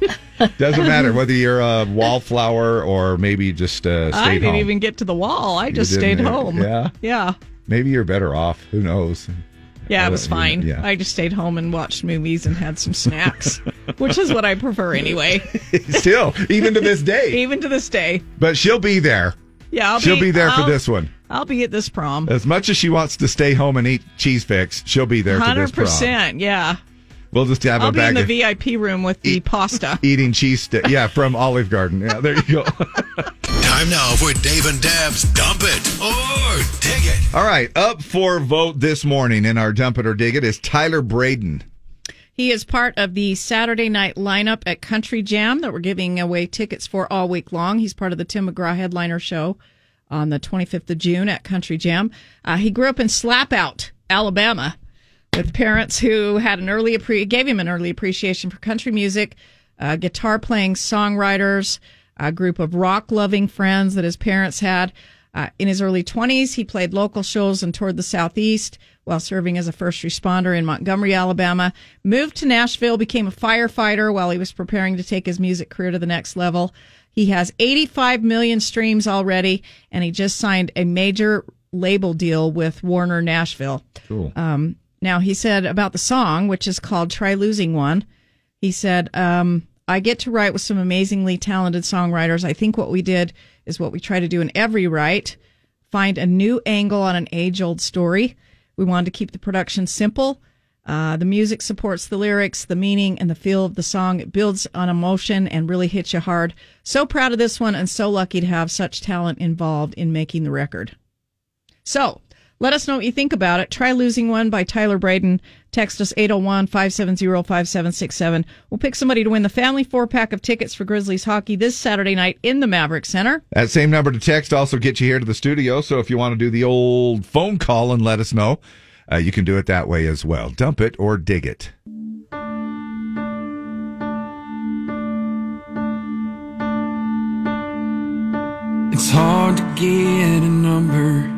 S3: [laughs]
S2: Doesn't matter whether you're a wallflower or maybe just uh,
S3: I didn't
S2: home.
S3: even get to the wall. I just stayed home.
S2: yeah?
S3: Yeah.
S2: Maybe you're better off. Who knows?
S3: Yeah, it was fine.
S2: Yeah.
S3: I just stayed home and watched movies and had some snacks, [laughs] which is what I prefer anyway. [laughs]
S2: Still, even to this day.
S3: Even to this day.
S2: But she'll be there.
S3: Yeah, I'll
S2: she'll be, there for
S3: I'll-
S2: this one.
S3: I'll be at this prom.
S2: As much as she wants to stay home and eat cheese fix, she'll be there for this
S3: Hundred
S2: prom.
S3: percent. Yeah,
S2: We'll just have
S3: I'll
S2: a
S3: be in the VIP room with the pasta.
S2: eating cheese stick. Yeah, from Olive Garden. Yeah, there you go. [laughs]
S12: Time now for Dave and Dab's Dump It or Dig It.
S2: All right, up for vote this morning in our Dump It or Dig It is Tyler Braden.
S3: He is part of the Saturday night lineup at Country Jam that we're giving away tickets for all week long. He's part of the Tim McGraw headliner show on the 25th of June at Country Jam. Uh, he grew up in Slapout, Alabama, with parents who had an early appre- gave him an early appreciation for country music, uh, guitar playing songwriters, a group of rock loving friends that his parents had. Uh, in his early 20s, he played local shows and toured the Southeast while serving as a first responder in Montgomery, Alabama. Moved to Nashville, became a firefighter while he was preparing to take his music career to the next level. He has 85 million streams already, and he just signed a major label deal with Warner Nashville.
S2: Cool.
S3: Um, now, he said about the song, which is called Try Losing One, he said, um, I get to write with some amazingly talented songwriters. I think what we did is what we try to do in every write find a new angle on an age old story. We wanted to keep the production simple. Uh, the music supports the lyrics, the meaning, and the feel of the song. It builds on emotion and really hits you hard. So proud of this one and so lucky to have such talent involved in making the record. So Let us know what you think about it. Try Losing One by Tyler Braden. Text us 801 570 5767. We'll pick somebody to win the family four pack of tickets for Grizzlies hockey this Saturday night in the Maverick Center.
S2: That same number to text also get you here to the studio. So if you want to do the old phone call and let us know, uh, you can do it that way as well. Dump it or dig it.
S11: It's hard to get a number.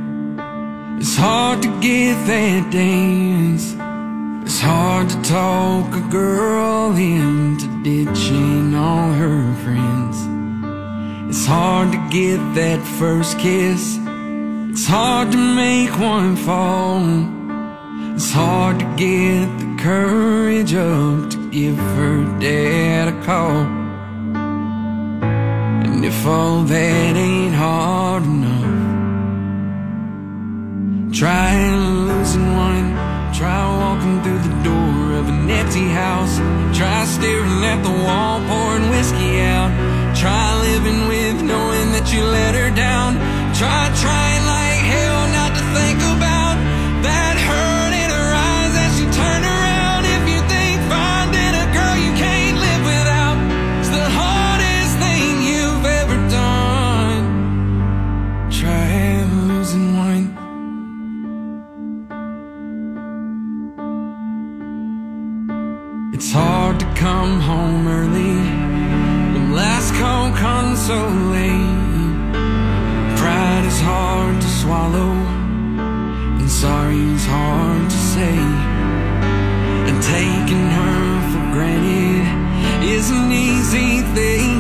S11: It's hard to get that dance. It's hard to talk a girl into ditching all her friends. It's hard to get that first kiss. It's hard to make one fall. It's hard to get the courage up to give her dad a call. And if all that ain't hard enough, try losing one. Try walking through the door of an empty house. Try staring at the wall, pouring whiskey out. Try living with knowing that you let her down. Try trying like hell not to think about It's hard to come home early when last call comes so late. Pride is hard to swallow, and sorry is hard to say. And taking her for granted is an easy thing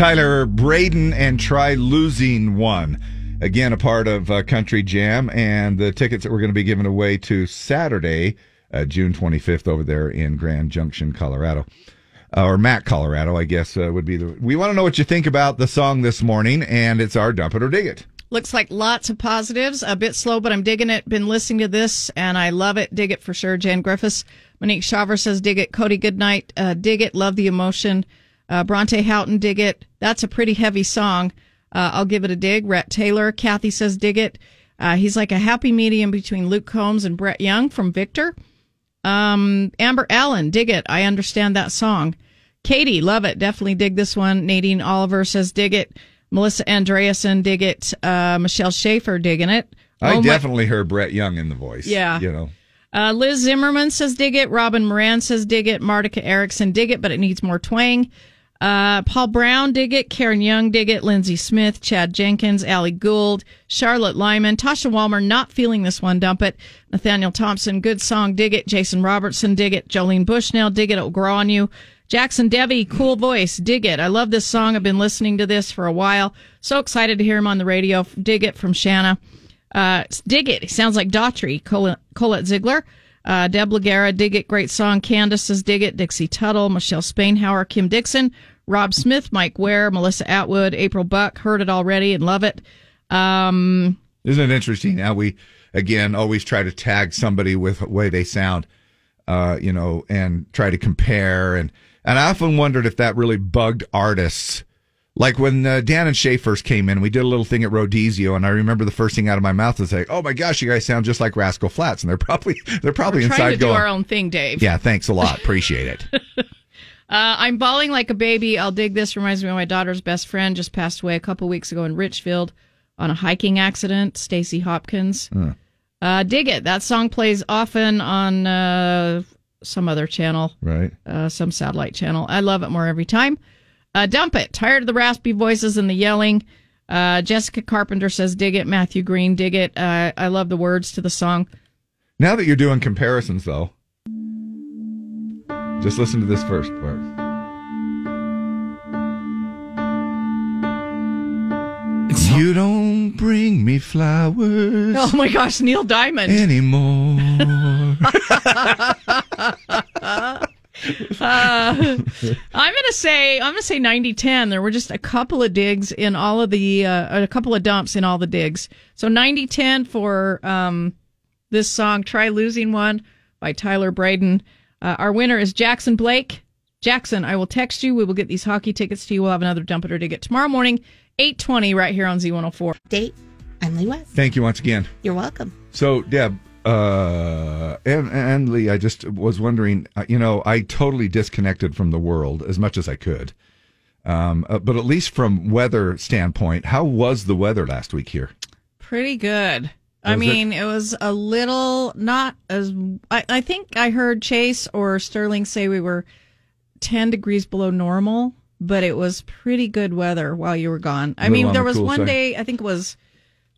S2: Tyler Braden and Try Losing One. Again, a part of uh, Country Jam and the tickets that we're going to be giving away to Saturday, uh, June 25th, over there in Grand Junction, Colorado. Uh, or Mack, Colorado, I guess uh, would be the. We want to know what you think about the song this morning, and it's our Dump It or Dig It.
S3: Looks like lots of positives. A bit slow, but I'm digging it. Been listening to this and I love it. Dig it for sure. Jan Griffiths. Monique Shaver says dig it. Cody Goodnight, uh, dig it. Love the emotion. Uh, Bronte Houghton, dig it. That's a pretty heavy song. Uh, I'll give it a dig. Rhett Taylor. Kathy says dig it. Uh, he's like a happy medium between Luke Combs and Brett Young from Victor. Um, Amber Allen, dig it. I understand that song. Katie, love it. Definitely dig this one. Nadine Oliver says dig it. Melissa Andreasen, dig it. Uh, Michelle Schaefer, digging it.
S2: I
S3: Oh, my-
S2: definitely heard Brett Young in the voice.
S3: Yeah.
S2: You know.
S3: Uh, Liz Zimmerman says dig it. Robin Moran says dig it. Martica Erickson dig it, but it needs more twang. Uh, Paul Brown dig it. Karen Young dig it. Lindsay Smith, Chad Jenkins, Allie Gould, Charlotte Lyman, Tasha Walmer not feeling this one. Dump it. Nathaniel Thompson, good song. Dig it. Jason Robertson dig it. Jolene Bushnell dig it. It'll grow on you. Jackson Devi, cool voice, dig it. I love this song. I've been listening to this for a while. So excited to hear him on the radio. Dig it from Shanna. Uh, dig it. He sounds like Daughtry, Col- Colette Ziegler. Uh, Deb Lagera, dig it. Great song. Candace says dig it. Dixie Tuttle, Michelle Spainhauer, Kim Dixon, Rob Smith, Mike Ware, Melissa Atwood, April Buck. Heard it already and love it. Um,
S2: Isn't it interesting how we, again, always try to tag somebody with the way they sound, uh, you know, and try to compare. And, and I often wondered if that really bugged artists. Like when uh, Dan and Shay first came in, we did a little thing at Rodizio, and I remember the first thing out of my mouth was like, "Oh my gosh, you guys sound just like Rascal Flatts," and they're [laughs] probably they're probably
S3: we're
S2: inside
S3: trying to
S2: going,
S3: do our own thing, Dave.
S2: "Yeah, thanks a lot, [laughs] appreciate it." [laughs]
S3: Uh, I'm bawling like a baby. I'll dig this. Reminds me of my daughter's best friend just passed away a couple weeks ago in Richfield on a hiking accident. Stacy Hopkins.
S2: Uh,
S3: Uh, dig it. That song plays often on uh, some other channel,
S2: right?
S3: uh, some satellite channel. I love it more every time. Uh, dump it. Tired of the raspy voices and the yelling. Uh, Jessica Carpenter says, dig it. Matthew Green, dig it. Uh, I love the words to the song.
S2: Now that you're doing comparisons, though, just listen to this first part. You don't bring me flowers
S3: Oh my gosh, Neil Diamond.
S2: anymore. [laughs] [laughs] [laughs]
S3: uh, I'm gonna say I'm gonna say 90-10. There were just a couple of digs in all of the uh, a couple of dumps in all the digs. So 90-10 for um, this song. Try losing one by Tyler Braden. Uh, our winner is Jackson Blake. Jackson, I will text you. We will get these hockey tickets to you. We'll have another dump it or dig it tomorrow morning, 8:20, right here on Z104.
S1: Date. I'm Lee West.
S2: Thank you once again.
S1: You're welcome.
S2: So, Deb, uh, and, and Lee, I just was wondering, uh, you know, I totally disconnected from the world as much as I could. Um, uh, but at least from weather standpoint, how was the weather last week here?
S3: Pretty good. I
S2: Was it-
S3: mean, it? was a little not as. I, I think I heard Chase or Sterling say we were 10 degrees below normal, but it was pretty good weather while you were gone. I mean, there
S2: the
S3: was
S2: cool
S3: one
S2: side.
S3: day, I think it was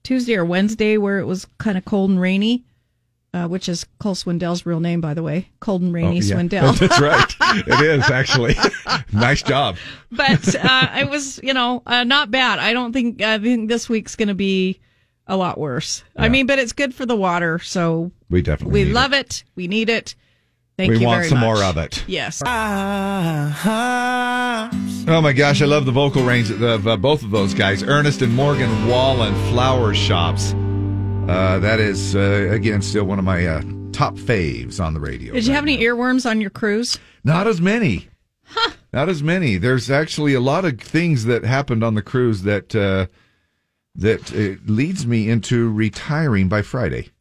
S3: Tuesday or Wednesday, where it was kind of cold and rainy, uh, which is Cole Swindell's real name, by the way. Cold and rainy
S2: Oh, yeah.
S3: Swindell. [laughs]
S2: That's right. It is actually. [laughs] nice job.
S3: but uh, it was, you know, uh, not bad. I don't think I think this week's going to be a lot worse. I mean, but it's good for the water, so
S2: We definitely
S3: we love it. We need it. Thank
S2: We
S3: you
S2: want some
S3: much.
S2: more of it.
S3: Yes.
S2: Oh my gosh, I love the vocal range of uh, both of those guys, Ernest and Morgan Wallen, Flower Shops. Uh, that is uh, again still one of my uh, top faves on the radio.
S3: Did you have any earworms on your cruise?
S2: Not as many. Huh. Not as many. There's actually a lot of things that happened on the cruise that uh, that uh, leads me into retiring by Friday. [laughs]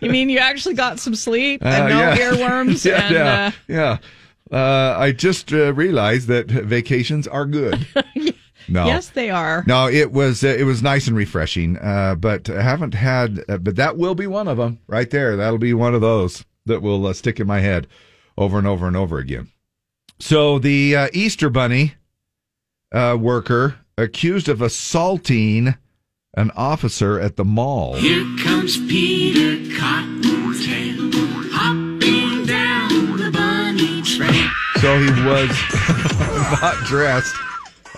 S3: You mean you actually got some sleep
S2: Uh,
S3: and no
S2: yeah.
S3: earworms? [laughs]
S2: yeah,
S3: and,
S2: yeah,
S3: Uh,
S2: yeah. Uh, I just uh, realized that vacations are good. [laughs] No.
S3: Yes, they are.
S2: No, it was uh, it was nice and refreshing, uh, but I haven't had. Uh, but that will be one of them right there. That'll be one of those that will uh, stick in my head over and over and over again. So the uh, Easter Bunny uh, worker accused of assaulting an officer at the mall.
S11: Here comes Peter Cottontail, hopping down the bunny trail.
S2: So he was [laughs] not dressed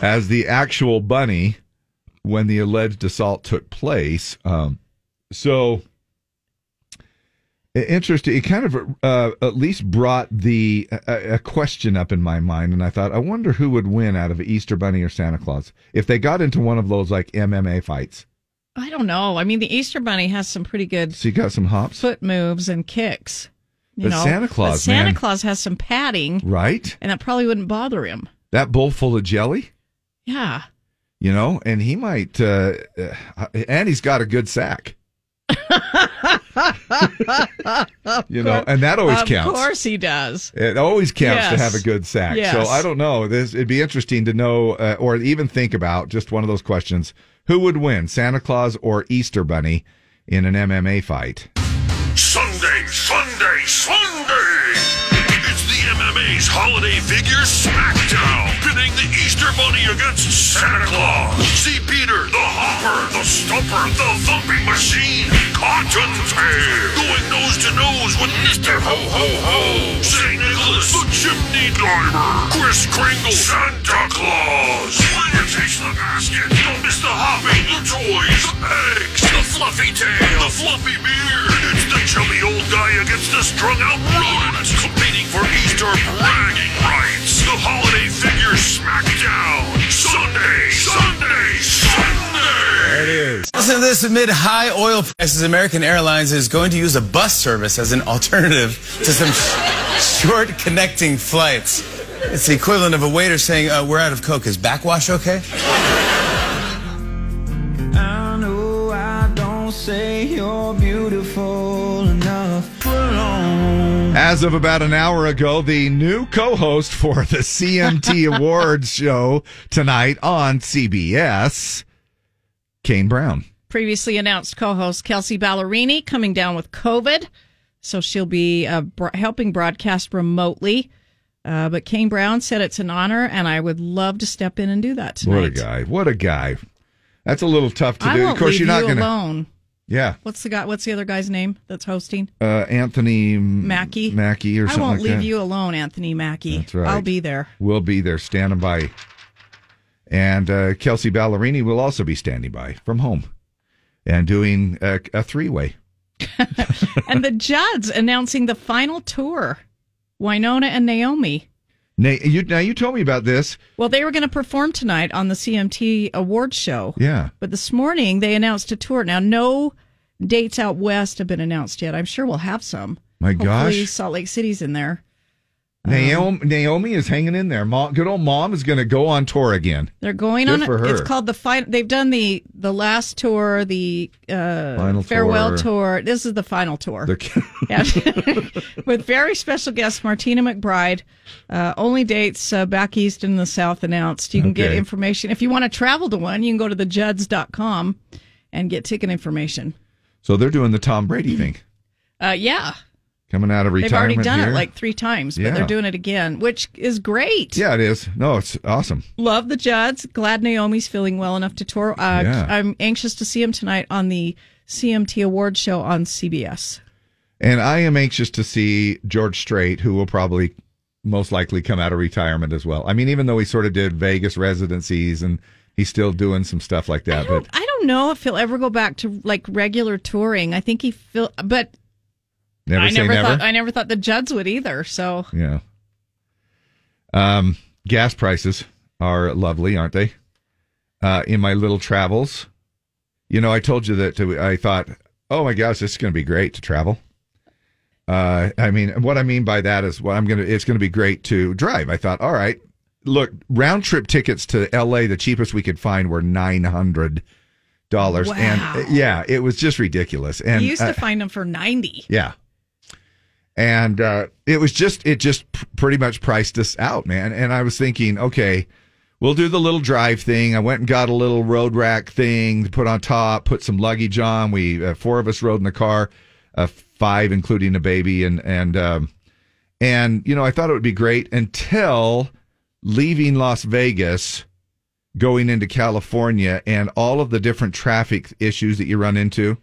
S2: as the actual bunny when the alleged assault took place. Um, so interesting. It kind of uh, at least brought the a, a question up in my mind, and I thought, I wonder who would win out of Easter Bunny or Santa Claus if they got into one of those like MMA fights.
S3: I don't know. I mean, the Easter Bunny has some pretty good
S2: So you got some hops,
S3: foot moves and kicks. You
S2: But
S3: know,
S2: Santa
S3: But
S2: Claus,
S3: Santa
S2: man.
S3: Claus has some padding,
S2: right?
S3: and that probably wouldn't bother him.
S2: That bowl full of jelly.
S3: Yeah.
S2: you know, and he might, uh, uh, and he's got a good sack, [laughs] you know, and that always
S3: of
S2: counts.
S3: Of course he does.
S2: It always counts to have a good sack.
S3: Yes.
S2: So I don't know. This it'd be interesting to know, uh, or even think about just one of those questions: Who would win, Santa Claus or Easter Bunny, in an MMA fight?
S12: Sunday, Sunday, Sunday! It's the MMA
S19: CMA's Holiday Figure Smackdown, pitting the Easter Bunny against Santa Claus. See Peter, the Hopper, the Stumper, the Thumping Machine, Cottontail, going nose to nose with Mr. Ho Ho Ho, St. Nicholas, the Chimney Driver, Kris Kringle, Santa Claus. Winner takes the basket. Don't miss the hopping, the toys, the eggs, the fluffy tail, the fluffy beard. It's the chubby old guy against the strung out rodent, competing for Easter bragging rights. The holiday figure smackdown.
S20: Listen to this. Amid high oil prices, American Airlines is going to use a bus service as an alternative to some sh- short connecting flights. It's the equivalent of a waiter saying, uh, We're out of Coke. Is backwash okay?
S2: As of about an hour ago, the new co-host for the CMT [laughs] Awards show tonight on CBS, Kane Brown.
S3: Previously announced co-host Kelsea Ballerini coming down with COVID, so she'll be uh, bro- helping broadcast remotely. Uh, but Kane Brown said it's an honor, and I would love to step in and do that tonight.
S2: What a guy! What a guy! That's a little tough to
S3: I
S2: do. of course, you're not
S3: you
S2: going to. Yeah,
S3: What's the guy? What's the other guy's name that's hosting?
S2: uh, Anthony
S3: Mackie.
S2: Mackie or
S3: I
S2: something
S3: won't
S2: like
S3: leave
S2: that.
S3: you alone, Anthony Mackie.
S2: That's right.
S3: I'll be there.
S2: We'll be there standing by. And uh, Kelsea Ballerini will also be standing by from home and doing a, a three way. [laughs]
S3: and the Judds announcing the final tour. Wynonna and Naomi.
S2: Now you, now, you told me about this.
S3: Well, they were going to perform tonight on the CMT Awards show.
S2: Yeah.
S3: But this morning they announced a tour. Now, no dates out west have been announced yet. I'm sure we'll have some.
S2: My
S3: Hopefully
S2: gosh.
S3: Salt Lake City's in there.
S2: Naomi, Naomi is hanging in there. Mom, good old mom is going to go on tour again.
S3: They're going
S2: Good
S3: on.
S2: for her.
S3: It's called the final. They've done the the last tour, the uh,
S2: Final
S3: farewell
S2: tour.
S3: tour. This is the final tour.
S2: The- [laughs] [laughs]
S3: with very special guest Martina McBride. Uh, only dates uh, back east and the south announced. You can get information if you want to travel to one. You can go to thejudds.com and get ticket information.
S2: so they're doing the Tom Brady thing,
S3: Uh, yeah,
S2: coming out of retirement.
S3: they've already done
S2: here.
S3: it like three times, but
S2: Yeah.
S3: they're doing it again, which is great.
S2: Yeah, it is. No, it's awesome.
S3: Love the Judds. Glad Naomi's feeling well enough to tour. Uh,
S2: Yeah.
S3: I'm anxious to see him tonight on the CMT Awards show on CBS.
S2: And I am anxious to see George Strait, who will probably most likely come out of retirement as well. I mean, even though he sort of did Vegas residencies and he's still doing some stuff like that, but
S3: I don't know if he'll ever go back to like regular touring. I think he feel, but
S2: never
S3: I never
S2: never.
S3: thought I never thought the Judds would either. So
S2: yeah. Um, gas prices are lovely, aren't they? Uh, in my little travels, you know, I told you that to, I thought, oh my gosh, this is going to be great to travel. Uh, I mean, what I mean by that is what I'm going to, it's going to be great to drive. I thought, all right, look, round trip tickets to LA, the cheapest we could find were $900.
S3: Wow.
S2: And yeah, it was just ridiculous. And
S3: you used to
S2: uh,
S3: find them for ninety.
S2: yeah. And uh, it was just, it just p- pretty much priced us out, man. And I was thinking, okay, we'll do the little drive thing. I went and got a little road rack thing to put on top, put some luggage on. We, uh, four of us rode in the car, uh, five, including a baby. And, and, um, and, you know, I thought it would be great until leaving Las Vegas, going into California, and all of the different traffic issues that you run into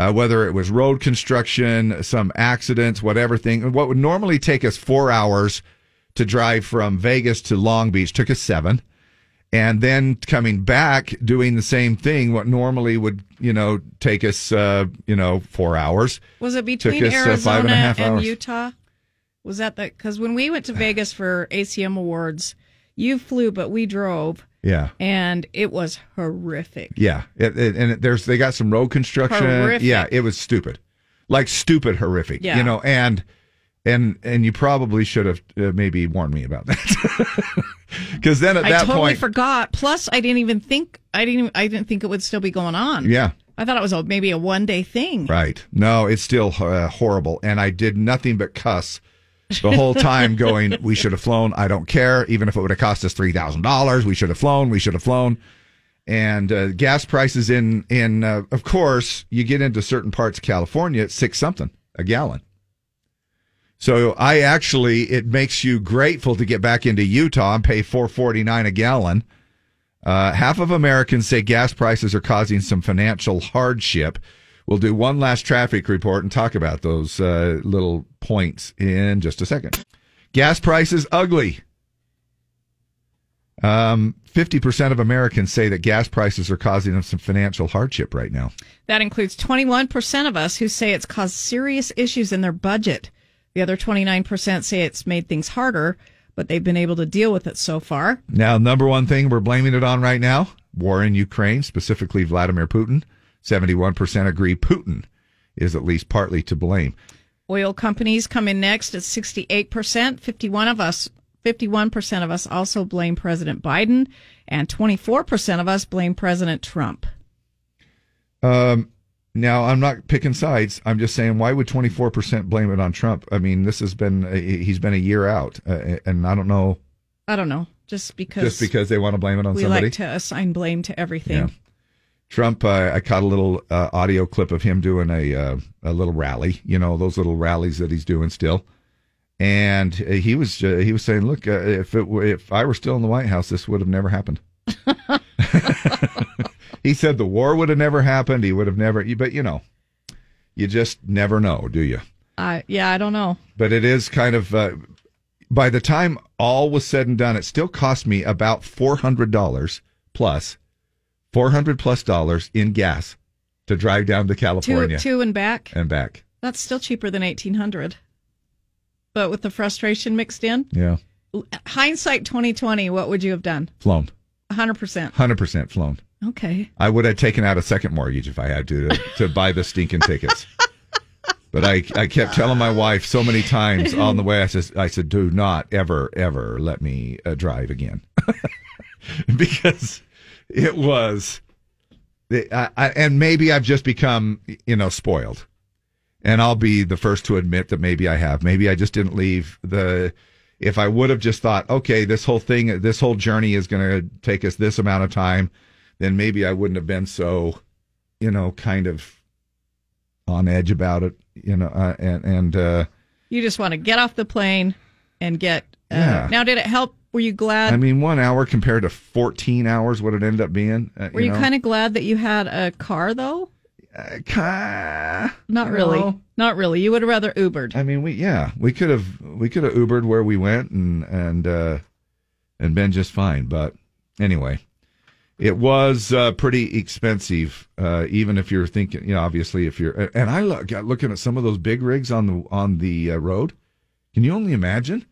S2: uh, whether it was road construction, some accidents, whatever thing. What would normally take us four hours to drive from Vegas to Long Beach took us seven. And then coming back doing the same thing, what normally would, you know, take us, uh, you know, four hours.
S3: Was it between
S2: us, uh,
S3: Arizona
S2: five and
S3: and. Utah? Was that the because when we went to Vegas for ACM Awards, you flew, but we drove,
S2: Yeah.
S3: and it was horrific.
S2: Yeah, it, it- and it, there's they got some road construction.
S3: Horrific.
S2: Yeah, it was stupid, like stupid horrific.
S3: Yeah.
S2: you know, and and and you probably should have uh, maybe warned me about that, [laughs] because then at
S3: I
S2: that
S3: totally
S2: point,
S3: forgot. Plus, I didn't even think I didn't. I didn't think it would still be going on.
S2: yeah,
S3: I thought it was a, maybe a one day thing.
S2: right. No, it's still uh, horrible, and I did nothing but cuss the whole time, going, "We should have flown. I don't care, even if it would have cost us three thousand dollars. We should have flown. We should have flown." And uh, gas prices in in uh, of course you get into certain parts of California, it's six something a gallon. So I actually, it makes you grateful to get back into Utah and pay four forty nine a gallon. Uh, half of Americans say gas prices are causing some financial hardship. We'll do one last traffic report and talk about those uh, little points in just a second. Gas prices ugly. Um, 50% of Americans say that gas prices are causing them some financial hardship right now.
S3: That includes 21% of us who say it's caused serious issues in their budget. The other 29% say it's made things harder, but they've been able to deal with it so far.
S2: Now, number one thing we're blaming it on right now war in Ukraine, specifically Vladimir Putin. 71% agree Putin is at least partly to blame.
S3: Oil companies come in next at 68%. 51 of us 51% of us also blame President Biden and 24% of us blame President Trump.
S2: Um, now, I'm not picking sides. I'm just saying, why would 24% blame it on Trump? I mean, this has been, uh, he's been a year out, uh, and I don't know.
S3: I don't know. Just because
S2: Just because they want to blame it on
S3: we
S2: somebody.
S3: like to assign blame to everything.
S2: Yeah. Trump, uh, I caught a little uh, audio clip of him doing a uh, a little rally. You know those little rallies that he's doing still, and uh, he was uh, he was saying, "Look, uh, if it if I were still in the White House, this would have never happened." [laughs] he said the war would have never happened. He would have never. But you know, you just never know, do you?
S3: Uh, yeah, I don't know.
S2: But it is kind of. Uh, by the time all was said and done, it still cost me about four hundred dollars plus, four hundred plus dollars in gas to drive down to
S3: Two,
S2: California
S3: two and back.
S2: and back.
S3: That's still cheaper than 1800. But with the frustration mixed in,
S2: Yeah,
S3: hindsight 2020, what would you have done?
S2: flown,
S3: 100%.
S2: hundred percent flown.
S3: Okay.
S2: I would have taken out a second mortgage if I had to to, to buy the stinking tickets. [laughs] But I, I kept telling my wife so many times on the way. I said, I said, do not ever, ever let me uh, drive again, [laughs] because it was, I, I, and maybe I've just become, you know, spoiled, and I'll be the first to admit that maybe I have. Maybe I just didn't leave the. If I would have just thought, okay, this whole thing, this whole journey is going to take us this amount of time, then maybe I wouldn't have been so, you know, kind of on edge about it, you know, uh, and and uh,
S3: You just want to get off the plane and get. Uh,
S2: Yeah.
S3: Now, did it help? Were you glad?
S2: I mean, one hour compared to fourteen hours, what it ended up being. Uh,
S3: were you, kind of glad that you had a car, though? Not really.
S2: know.
S3: Not really. You would have rather Ubered.
S2: I mean, we yeah, we could have we could have Ubered where we went and and uh, and been just fine. But anyway, it was uh, pretty expensive. Uh, even if you're thinking, you know, obviously if you're and I look got looking at some of those big rigs on the on the uh, road. Can you only imagine?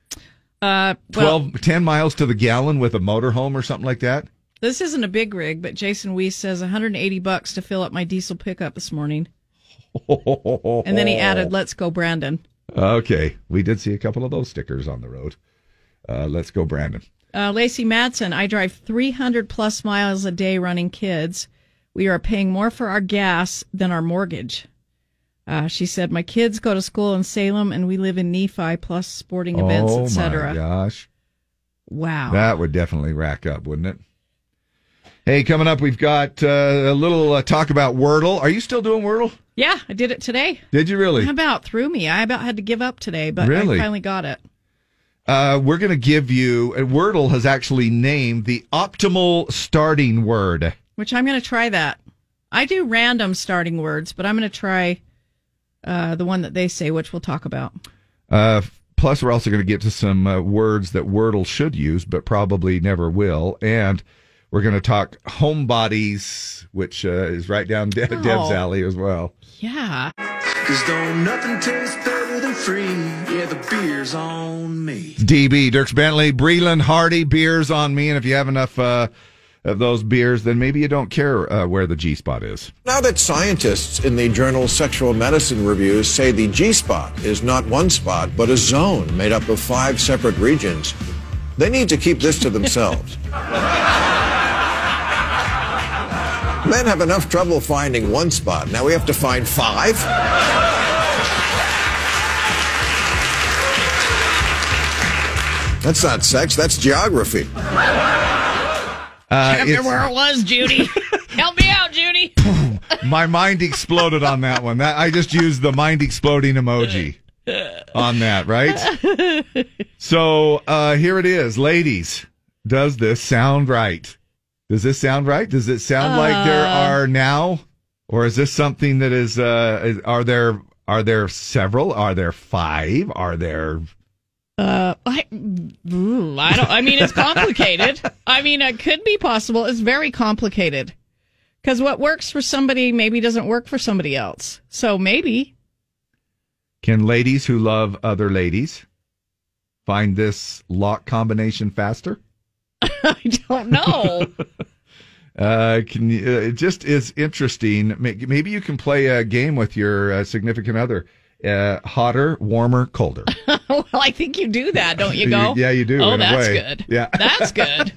S3: Uh, well,
S2: 12, 10 miles to the gallon with a motorhome or something like that.
S3: this isn't a big rig, but Jason Weiss says 180 bucks to fill up my diesel pickup this morning. [laughs] And then he added, "Let's go, Brandon."
S2: Okay, we did see a couple of those stickers on the road. Uh, let's go, Brandon.
S3: Uh, Lacey Madsen, I drive 300 plus miles a day running kids. We are paying more for our gas than our mortgage. Uh, she said, My kids go to school in Salem and we live in Nephi plus sporting events,
S2: oh
S3: etc.
S2: my gosh,
S3: Wow.
S2: that would definitely rack up, wouldn't it? Hey, coming up, we've got uh, a little uh, talk about Wordle. Are you still doing Wordle?
S3: Yeah, I did it today.
S2: Did you really?
S3: How about threw me? I about had to give up today, but
S2: Really?
S3: I finally got it.
S2: Uh, we're going to give you. Uh, Wordle has actually named the optimal starting word.
S3: Which I'm going to try that. I do random starting words, but I'm going to try uh, the one that they say, which we'll talk about.
S2: Uh, plus, we're also going to get to some uh, words that Wordle should use, but probably never will. And we're going to talk homebodies, which uh, is right down De-
S3: Oh.
S2: Deb's alley as well.
S3: Yeah.
S11: Cause don't nothing taste better than free. Yeah, the beer's on me.
S2: DB, Dierks Bentley, Breland, Hardy, beers on me. And if you have enough uh, of those beers, then maybe you don't care uh, where the G spot is.
S21: Now that scientists in the journal Sexual Medicine Reviews say the G spot is not one spot, but a zone made up of five separate regions, they need to keep this to themselves. [laughs] Men have enough trouble finding one spot. Now we have to find five? That's not sex, that's geography.
S2: Uh, it's-
S3: where it was, Judy. [laughs] Help me out, Judy.
S2: my mind exploded on that one. That I just used the mind exploding emoji. on that, right? So uh, here it is, ladies. Does this sound right? Does this sound right? Does it sound like there
S3: Uh.
S2: are now, or is this something that is? Uh, is- are there are there several? Are there five? Are there?
S3: Uh, I, ooh, I don't. I mean, it's complicated. I mean, it could be possible. It's very complicated because what works for somebody maybe doesn't work for somebody else. So maybe
S2: Can ladies who love other ladies find this lock combination faster? [laughs]
S3: I don't know. [laughs]
S2: Uh, can you, uh, it just is interesting. Maybe you can play a game with your uh, significant other. Uh, hotter, warmer, colder. [laughs]
S3: well, I think you do that, don't you? [laughs] Go.
S2: yeah, you do.
S3: Oh, that's good.
S2: Yeah. [laughs]
S3: That's good.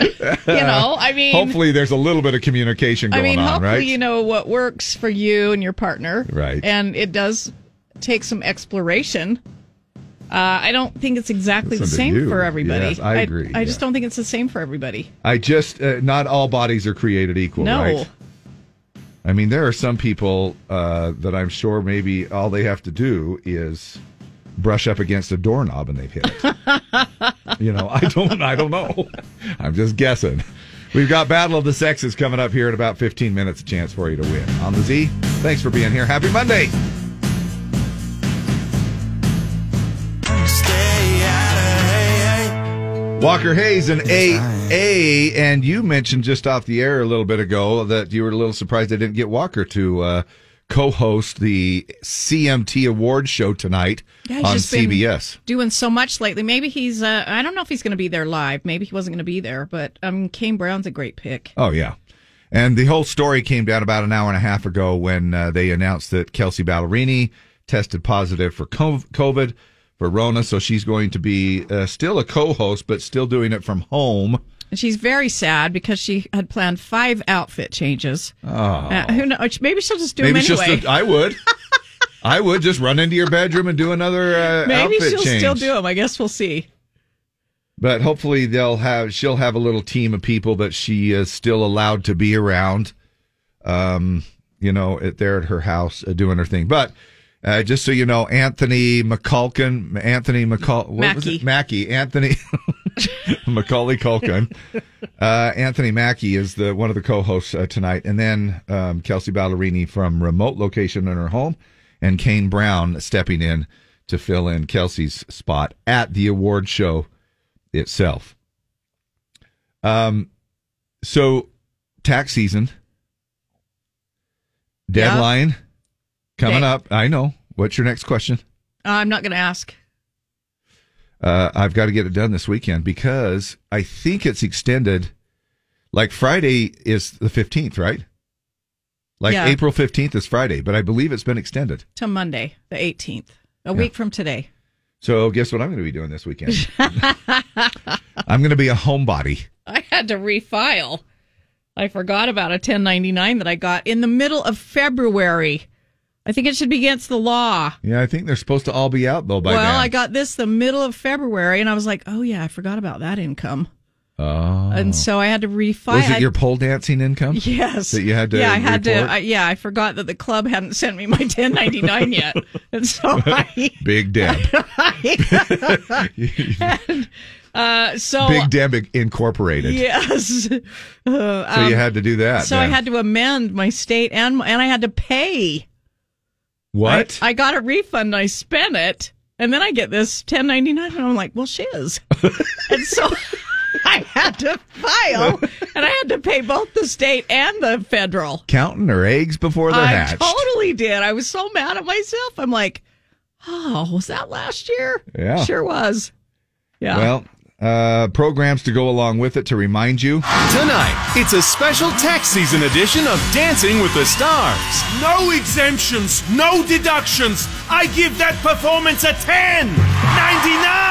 S3: you know, I mean,
S2: hopefully there's a little bit of communication
S3: I
S2: going
S3: mean,
S2: on,
S3: hopefully
S2: right?
S3: you know what works for you and your partner,
S2: Right.
S3: And it does take some exploration. Uh, I don't think it's exactly the same for everybody.
S2: Yes, I agree,
S3: I, just don't think it's the same for everybody.
S2: I just uh, not all bodies are created equal,
S3: No.
S2: right? I mean, there are some people uh, that I'm sure maybe all they have to do is brush up against a doorknob and they've hit it. [laughs] you know, I don't, I don't know. I'm just guessing. We've got Battle of the Sexes coming up here in about 15 minutes. A chance for you to win on the Z. Thanks for being here. Happy Monday. Walker Hayes and AA, and you mentioned just off the air a little bit ago that you were a little surprised they didn't get Walker to uh, co-host the CMT Awards show tonight
S3: Yeah,
S2: on CBS.
S3: doing so much lately. Maybe he's. Uh, I don't know if he's going to be there live. Maybe he wasn't going to be there, but um, Kane Brown's a great pick.
S2: Oh yeah, and the whole story came down about an hour and a half ago when uh, they announced that Kelsea Ballerini tested positive for co- COVID for Rona, so she's going to be uh, still a co-host, but still doing it from home.
S3: And she's very sad because she had planned five outfit changes.
S2: Oh.
S3: Uh, who knows? Maybe she'll just do
S2: Maybe
S3: them anyway.
S2: I would. [laughs] I would just run into your bedroom and do another uh,
S3: Maybe she'll
S2: change.
S3: still do them. I guess we'll see.
S2: But hopefully they'll have she'll have a little team of people that she is still allowed to be around. Um, you know, at, there at her house uh, doing her thing. But uh, just so you know, Anthony McCulkin, Anthony McCall, what was Mackie. Anthony [laughs] Macaulay Culkin, [laughs] uh, Anthony Mackie is the one of the co-hosts uh, tonight, and then um, Kelsea Ballerini from remote location in her home, and Kane Brown stepping in to fill in Kelsea's spot at the award show itself. Um, so tax season. Deadline coming
S3: Okay.
S2: up. I know. What's your next question?
S3: Uh, I'm not going to ask.
S2: Uh, I've got to get it done this weekend because I think it's extended. Like Friday is the 15th, right? Like
S3: Yeah.
S2: April 15th is Friday, but I believe it's been extended.
S3: to Monday, the 18th, a week from today.
S2: So guess what I'm going to be doing this weekend? [laughs] I'm going to be a homebody.
S3: I had to refile. I forgot about a 1099 that I got in the middle of February. I think it should be against the law.
S2: Yeah, I think they're supposed to all be out though by
S3: well,
S2: then.
S3: I got this the middle of February, and I was like, "Oh yeah, I forgot about that income,"
S2: oh.
S3: and so I had to refile.
S2: was it your pole dancing income?
S3: Yes.
S2: That you had to
S3: Yeah, I had
S2: report?
S3: to. I, yeah, I forgot that the club hadn't sent me my [laughs] 1099 yet, and so I. [laughs]
S2: Big Deb. [laughs]
S3: and, uh, so
S2: Big Deb Incorporated.
S3: Yes. Uh,
S2: So you had to do that.
S3: So I had to amend my state and and I had to pay.
S2: What?
S3: I, I got a refund. I spent it, and then I get this 1099, and I'm like, well, shiz. [laughs] and so [laughs] I had to file, and I had to pay both the state and the federal.
S2: Counting her eggs before they're
S3: I
S2: hatched.
S3: totally did. I was so mad at myself. I'm like, oh, was that last year?
S2: Yeah.
S3: Sure was. Yeah.
S2: Well, uh, programs to go along with it to remind you.
S11: Tonight, it's a special tax season edition of Dancing with the Stars. No exemptions, no deductions. I give that performance a 10. 99.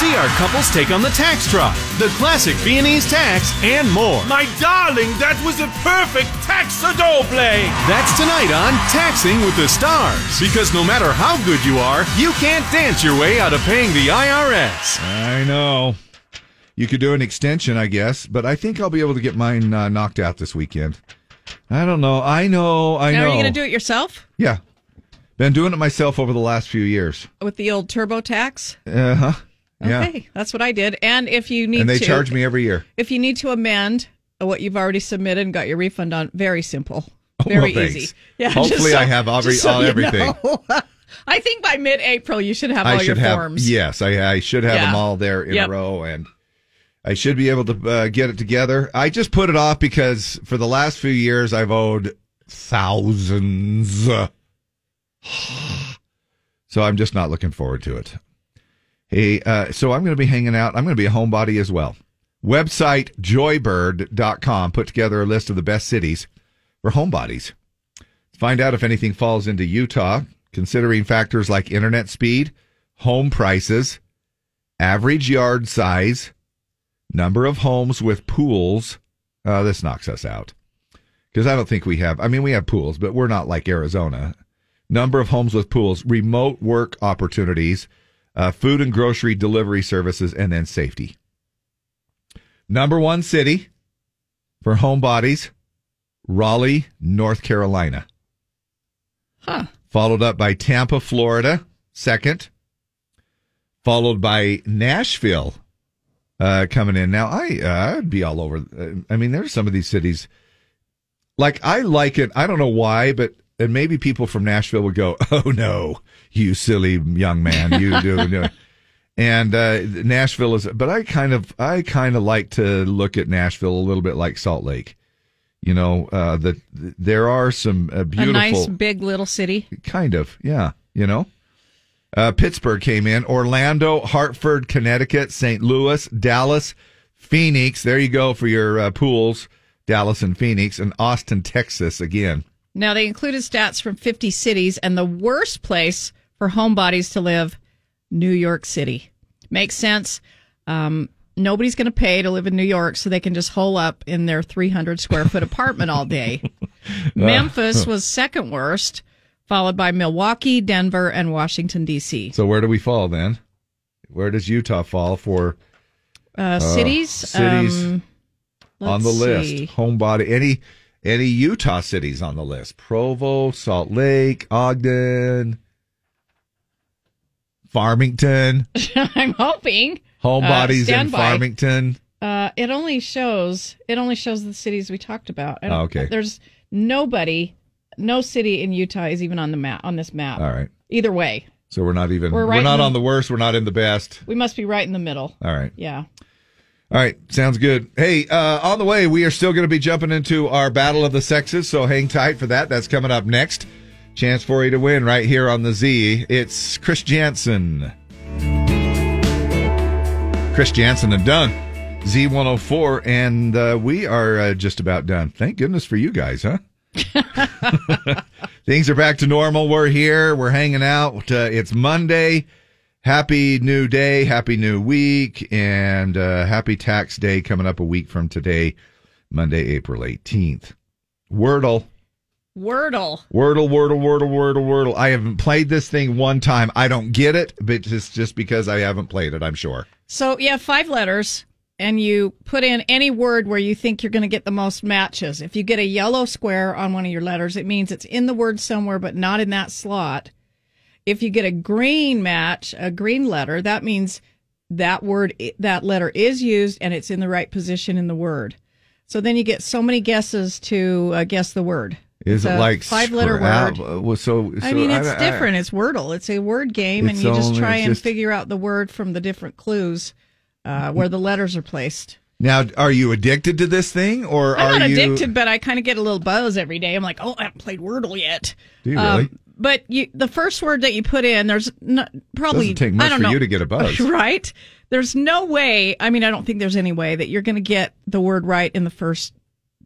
S11: See our couples take on the tax truck, the classic Viennese tax, and more. My darling, that was a perfect taxador play. That's tonight on Taxing with the Stars. Because no matter how good you are, you can't dance your way out of paying the IRS.
S2: I know. You could do an extension, I guess, but I think I'll be able to get mine uh, knocked out this weekend. I don't know. I know. I
S3: now,
S2: know.
S3: are you going to do it yourself?
S2: Yeah. Been doing it myself over the last few years.
S3: with the old TurboTax.
S2: Uh huh. Yeah.
S3: Okay, that's what I did. And if you need
S2: And they
S3: to,
S2: charge me every year.
S3: If you need to amend what you've already submitted and got your refund on, very simple,
S2: Oh,
S3: very
S2: well,
S3: easy. Yeah,
S2: Hopefully
S3: so-
S2: I have every-
S3: so
S2: all- everything. [laughs]
S3: I think by mid-April you should have all
S2: I should
S3: your
S2: have.
S3: forms.
S2: Yes, I, I should have
S3: Yeah.
S2: them all there in
S3: Yep.
S2: a row, and I should be able to uh, get it together. I just put it off because for the last few years I've owed thousands. [sighs] So I'm just not looking forward to it. Hey, uh, so I'm going to be hanging out. I'm going to be a homebody as well. Website joybird.com put together a list of the best cities for homebodies. Find out if anything falls into Utah, considering factors like internet speed, home prices, average yard size, number of homes with pools. Uh, this knocks us out because I don't think we have. I mean, we have pools, but we're not like Arizona. Number of homes with pools, remote work opportunities, uh, food and grocery delivery services, and then safety. Number one city for homebodies, Raleigh, North Carolina.
S3: Huh.
S2: Followed up by Tampa, Florida, second. Followed by Nashville, uh, coming in. Now, I, uh, I'd be all over. uh, I mean, there's some of these cities. Like, I like it. I don't know why, but, and maybe people from Nashville would go, [laughs] oh no, you silly young man, you [laughs] do. do. And, uh, Nashville is, but I kind of, I kind of like to look at Nashville a little bit like Salt Lake. You know, uh, that there are some uh, beautiful,
S3: A nice big little city.
S2: kind of, yeah, you know. Uh, Pittsburgh came in, Orlando, Hartford, Connecticut, St. Louis, Dallas, Phoenix. There you go for your uh, pools, Dallas and Phoenix, and Austin, Texas again.
S3: Now they included stats from 50 cities, and the worst place for homebodies to live, New York City. Makes sense. Um, nobody's going to pay to live in New York, so they can just hole up in their 300 square foot apartment all day. [laughs] [laughs] Memphis was second worst, followed by Milwaukee, Denver, and Washington D.C.
S2: So where do we fall then? Where does Utah fall for
S3: Uh, cities,
S2: cities
S3: um,
S2: on the
S3: let's
S2: list? Homebody, any any Utah cities on the list? Provo, Salt Lake, Ogden, Farmington. [laughs]
S3: I'm hoping.
S2: Homebodies
S3: Uh,
S2: in. Farmington.
S3: Uh, it only shows it only shows the cities we talked about.
S2: Oh, okay.
S3: There's nobody, no city in Utah is even on the map on this map.
S2: All right.
S3: Either way,
S2: So we're not even
S3: We're
S2: we're, not on the worst, we're not in the best.
S3: we must be right in the middle.
S2: All right.
S3: Yeah.
S2: All right, sounds good. Hey, uh, on the way, we are still going to be jumping into our Battle of the Sexes, so hang tight for that. That's coming up next. Chance for you to win right here on the Z. It's Chris Janson. Chris Janson and done. Z104, and uh, we are uh, just about done. Thank goodness for you guys, huh? [laughs] [laughs] Things are back to normal. We're here. We're hanging out. Uh, it's Monday. Happy new day. Happy new week. And uh, happy tax day coming up a week from today, Monday, April 18th. Wordle.
S3: Wordle.
S2: Wordle, Wordle, Wordle, Wordle, Wordle. I haven't played this thing one time. I don't get it, but it's just because I haven't played it, I'm sure.
S3: So you have five letters, and you put in any word where you think you're going to get the most matches. If you get a yellow square on one of your letters, it means it's in the word somewhere, but not in that slot. If you get a green match, a green letter, that means that word, that letter is used and it's in the right position in the word. So then you get so many guesses to uh, guess the word.
S2: Is
S3: It's
S2: it like
S3: five-letter
S2: scrap-
S3: word?
S2: uh, Well, so,
S3: I mean, it's
S2: I- I-
S3: different. It's Wordle. It's a word game, and you just try and
S2: just-
S3: figure out the word from the different clues uh, where the letters are placed.
S2: Now, are you addicted to this thing, or
S3: I'm
S2: are
S3: not
S2: you
S3: addicted, but I kind of get a little buzz every day. I'm like, oh, I haven't played Wordle yet.
S2: Do you
S3: Um,
S2: really?
S3: But you, the first word that you put in, there's no, probably
S2: Doesn't take much
S3: I don't
S2: for
S3: know,
S2: you to get a [laughs] buzz.
S3: right? There's no way. I mean, I don't think there's any way that you're going to get the word right in the first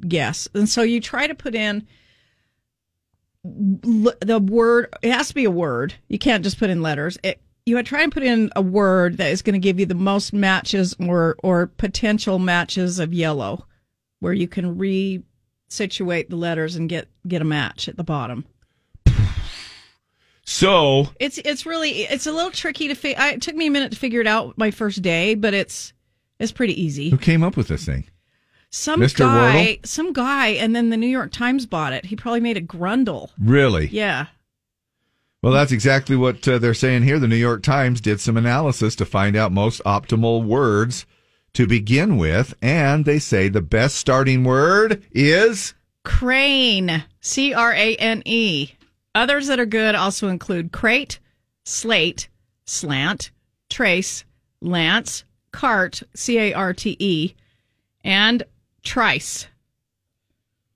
S3: guess, and so you try to put in the word. It has to be a word. You can't just put in letters. It, you would try and put in a word that is going to give you the most matches or or potential matches of yellow, where you can re-situate the letters and get get a match at the bottom.
S2: So
S3: It's it's really it's a little tricky to fi- I, It took me a minute to figure it out my first day, but it's it's pretty easy.
S2: who came up with this thing?
S3: Some
S2: Mr.
S3: guy, some guy, and then the New York Times bought it. He probably made a grundle.
S2: Really?
S3: Yeah.
S2: Well, that's exactly what uh, they're saying here. The New York Times did some analysis to find out most optimal words to begin with, and they say the best starting word is
S3: Crane. C R A N E. Others that are good also include crate, slate, slant, trace, lance, cart, C A R T E, and trice.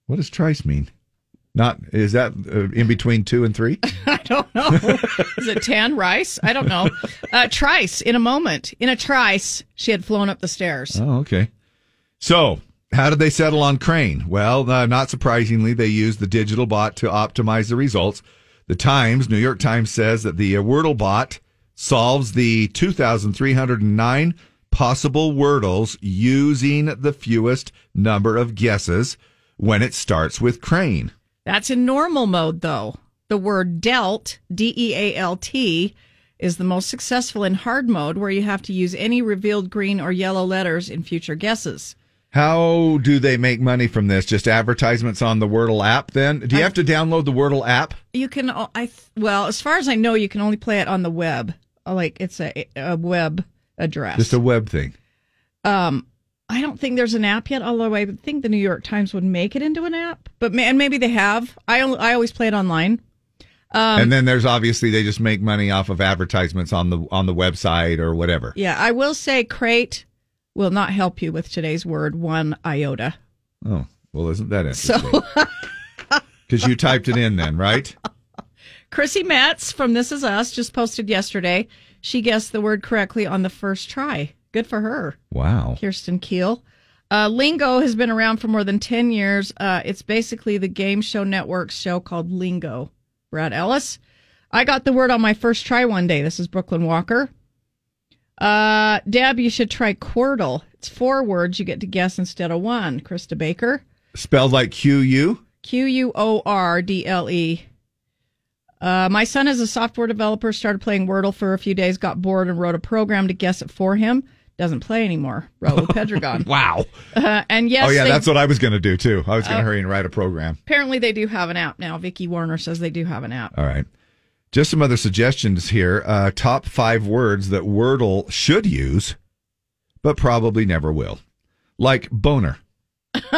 S2: what does trice mean? Not is that uh, in between two and three? [laughs]
S3: I don't know. Is it tan rice? I don't know. Uh, trice in a moment. In a trice, she had flown up the stairs.
S2: Oh, okay. So, how did they settle on Crane? Well, uh, not surprisingly, they used the digital bot to optimize the results. The Times, New York Times, says that the uh, Wordle bot solves the 2,309 possible Wordles using the fewest number of guesses when it starts with Crane.
S3: That's in normal mode, though. The word dealt, D E A L T, is the most successful in hard mode, where you have to use any revealed green or yellow letters in future guesses.
S2: How do they make money from this? Just advertisements on the Wordle app then? Do you have to download the Wordle app?
S3: You can, I well, as far as I know, you can only play it on the web. Uh, Like it's a, a web address.
S2: Just a web thing.
S3: Um, I don't think there's an app yet, although I think the New York Times would make it into an app. But ma- and maybe they have. I only, I always play it online. Um,
S2: and then there's obviously they just make money off of advertisements on the on the website or whatever.
S3: yeah, I will say crate will not help you with today's word one iota.
S2: Oh, well, isn't that
S3: So
S2: interesting? [laughs] Because you typed it in then, right?
S3: Chrissy Metz from This Is Us just posted yesterday. She guessed the word correctly on the first try. Good for her.
S2: Wow.
S3: Kirsten Keel. Uh, Lingo has been around for more than 10 years. Uh, it's basically the game show network's show called Lingo. Brad Ellis. I got the word on my first try one day. This is Brooklyn Walker. Uh, Deb, you should try Quordle. It's four words you get to guess instead of one. Krista Baker.
S2: Spelled like Q U.
S3: Q U O R D L E. Uh, my son is a software developer, started playing Wordle for a few days, got bored, and wrote a program to guess it for him. Doesn't play anymore. Raul [laughs] Pedregon.
S2: Wow.
S3: Uh, and yes,
S2: oh yeah,
S3: they-
S2: that's what I was going to do too. I was going to
S3: Uh,
S2: hurry and write a program.
S3: apparently they do have an app now. Vicky Warner says they do have an app.
S2: All right. Just some other suggestions here. Uh, top five words that Wordle should use, but probably never will. Like boner. [laughs]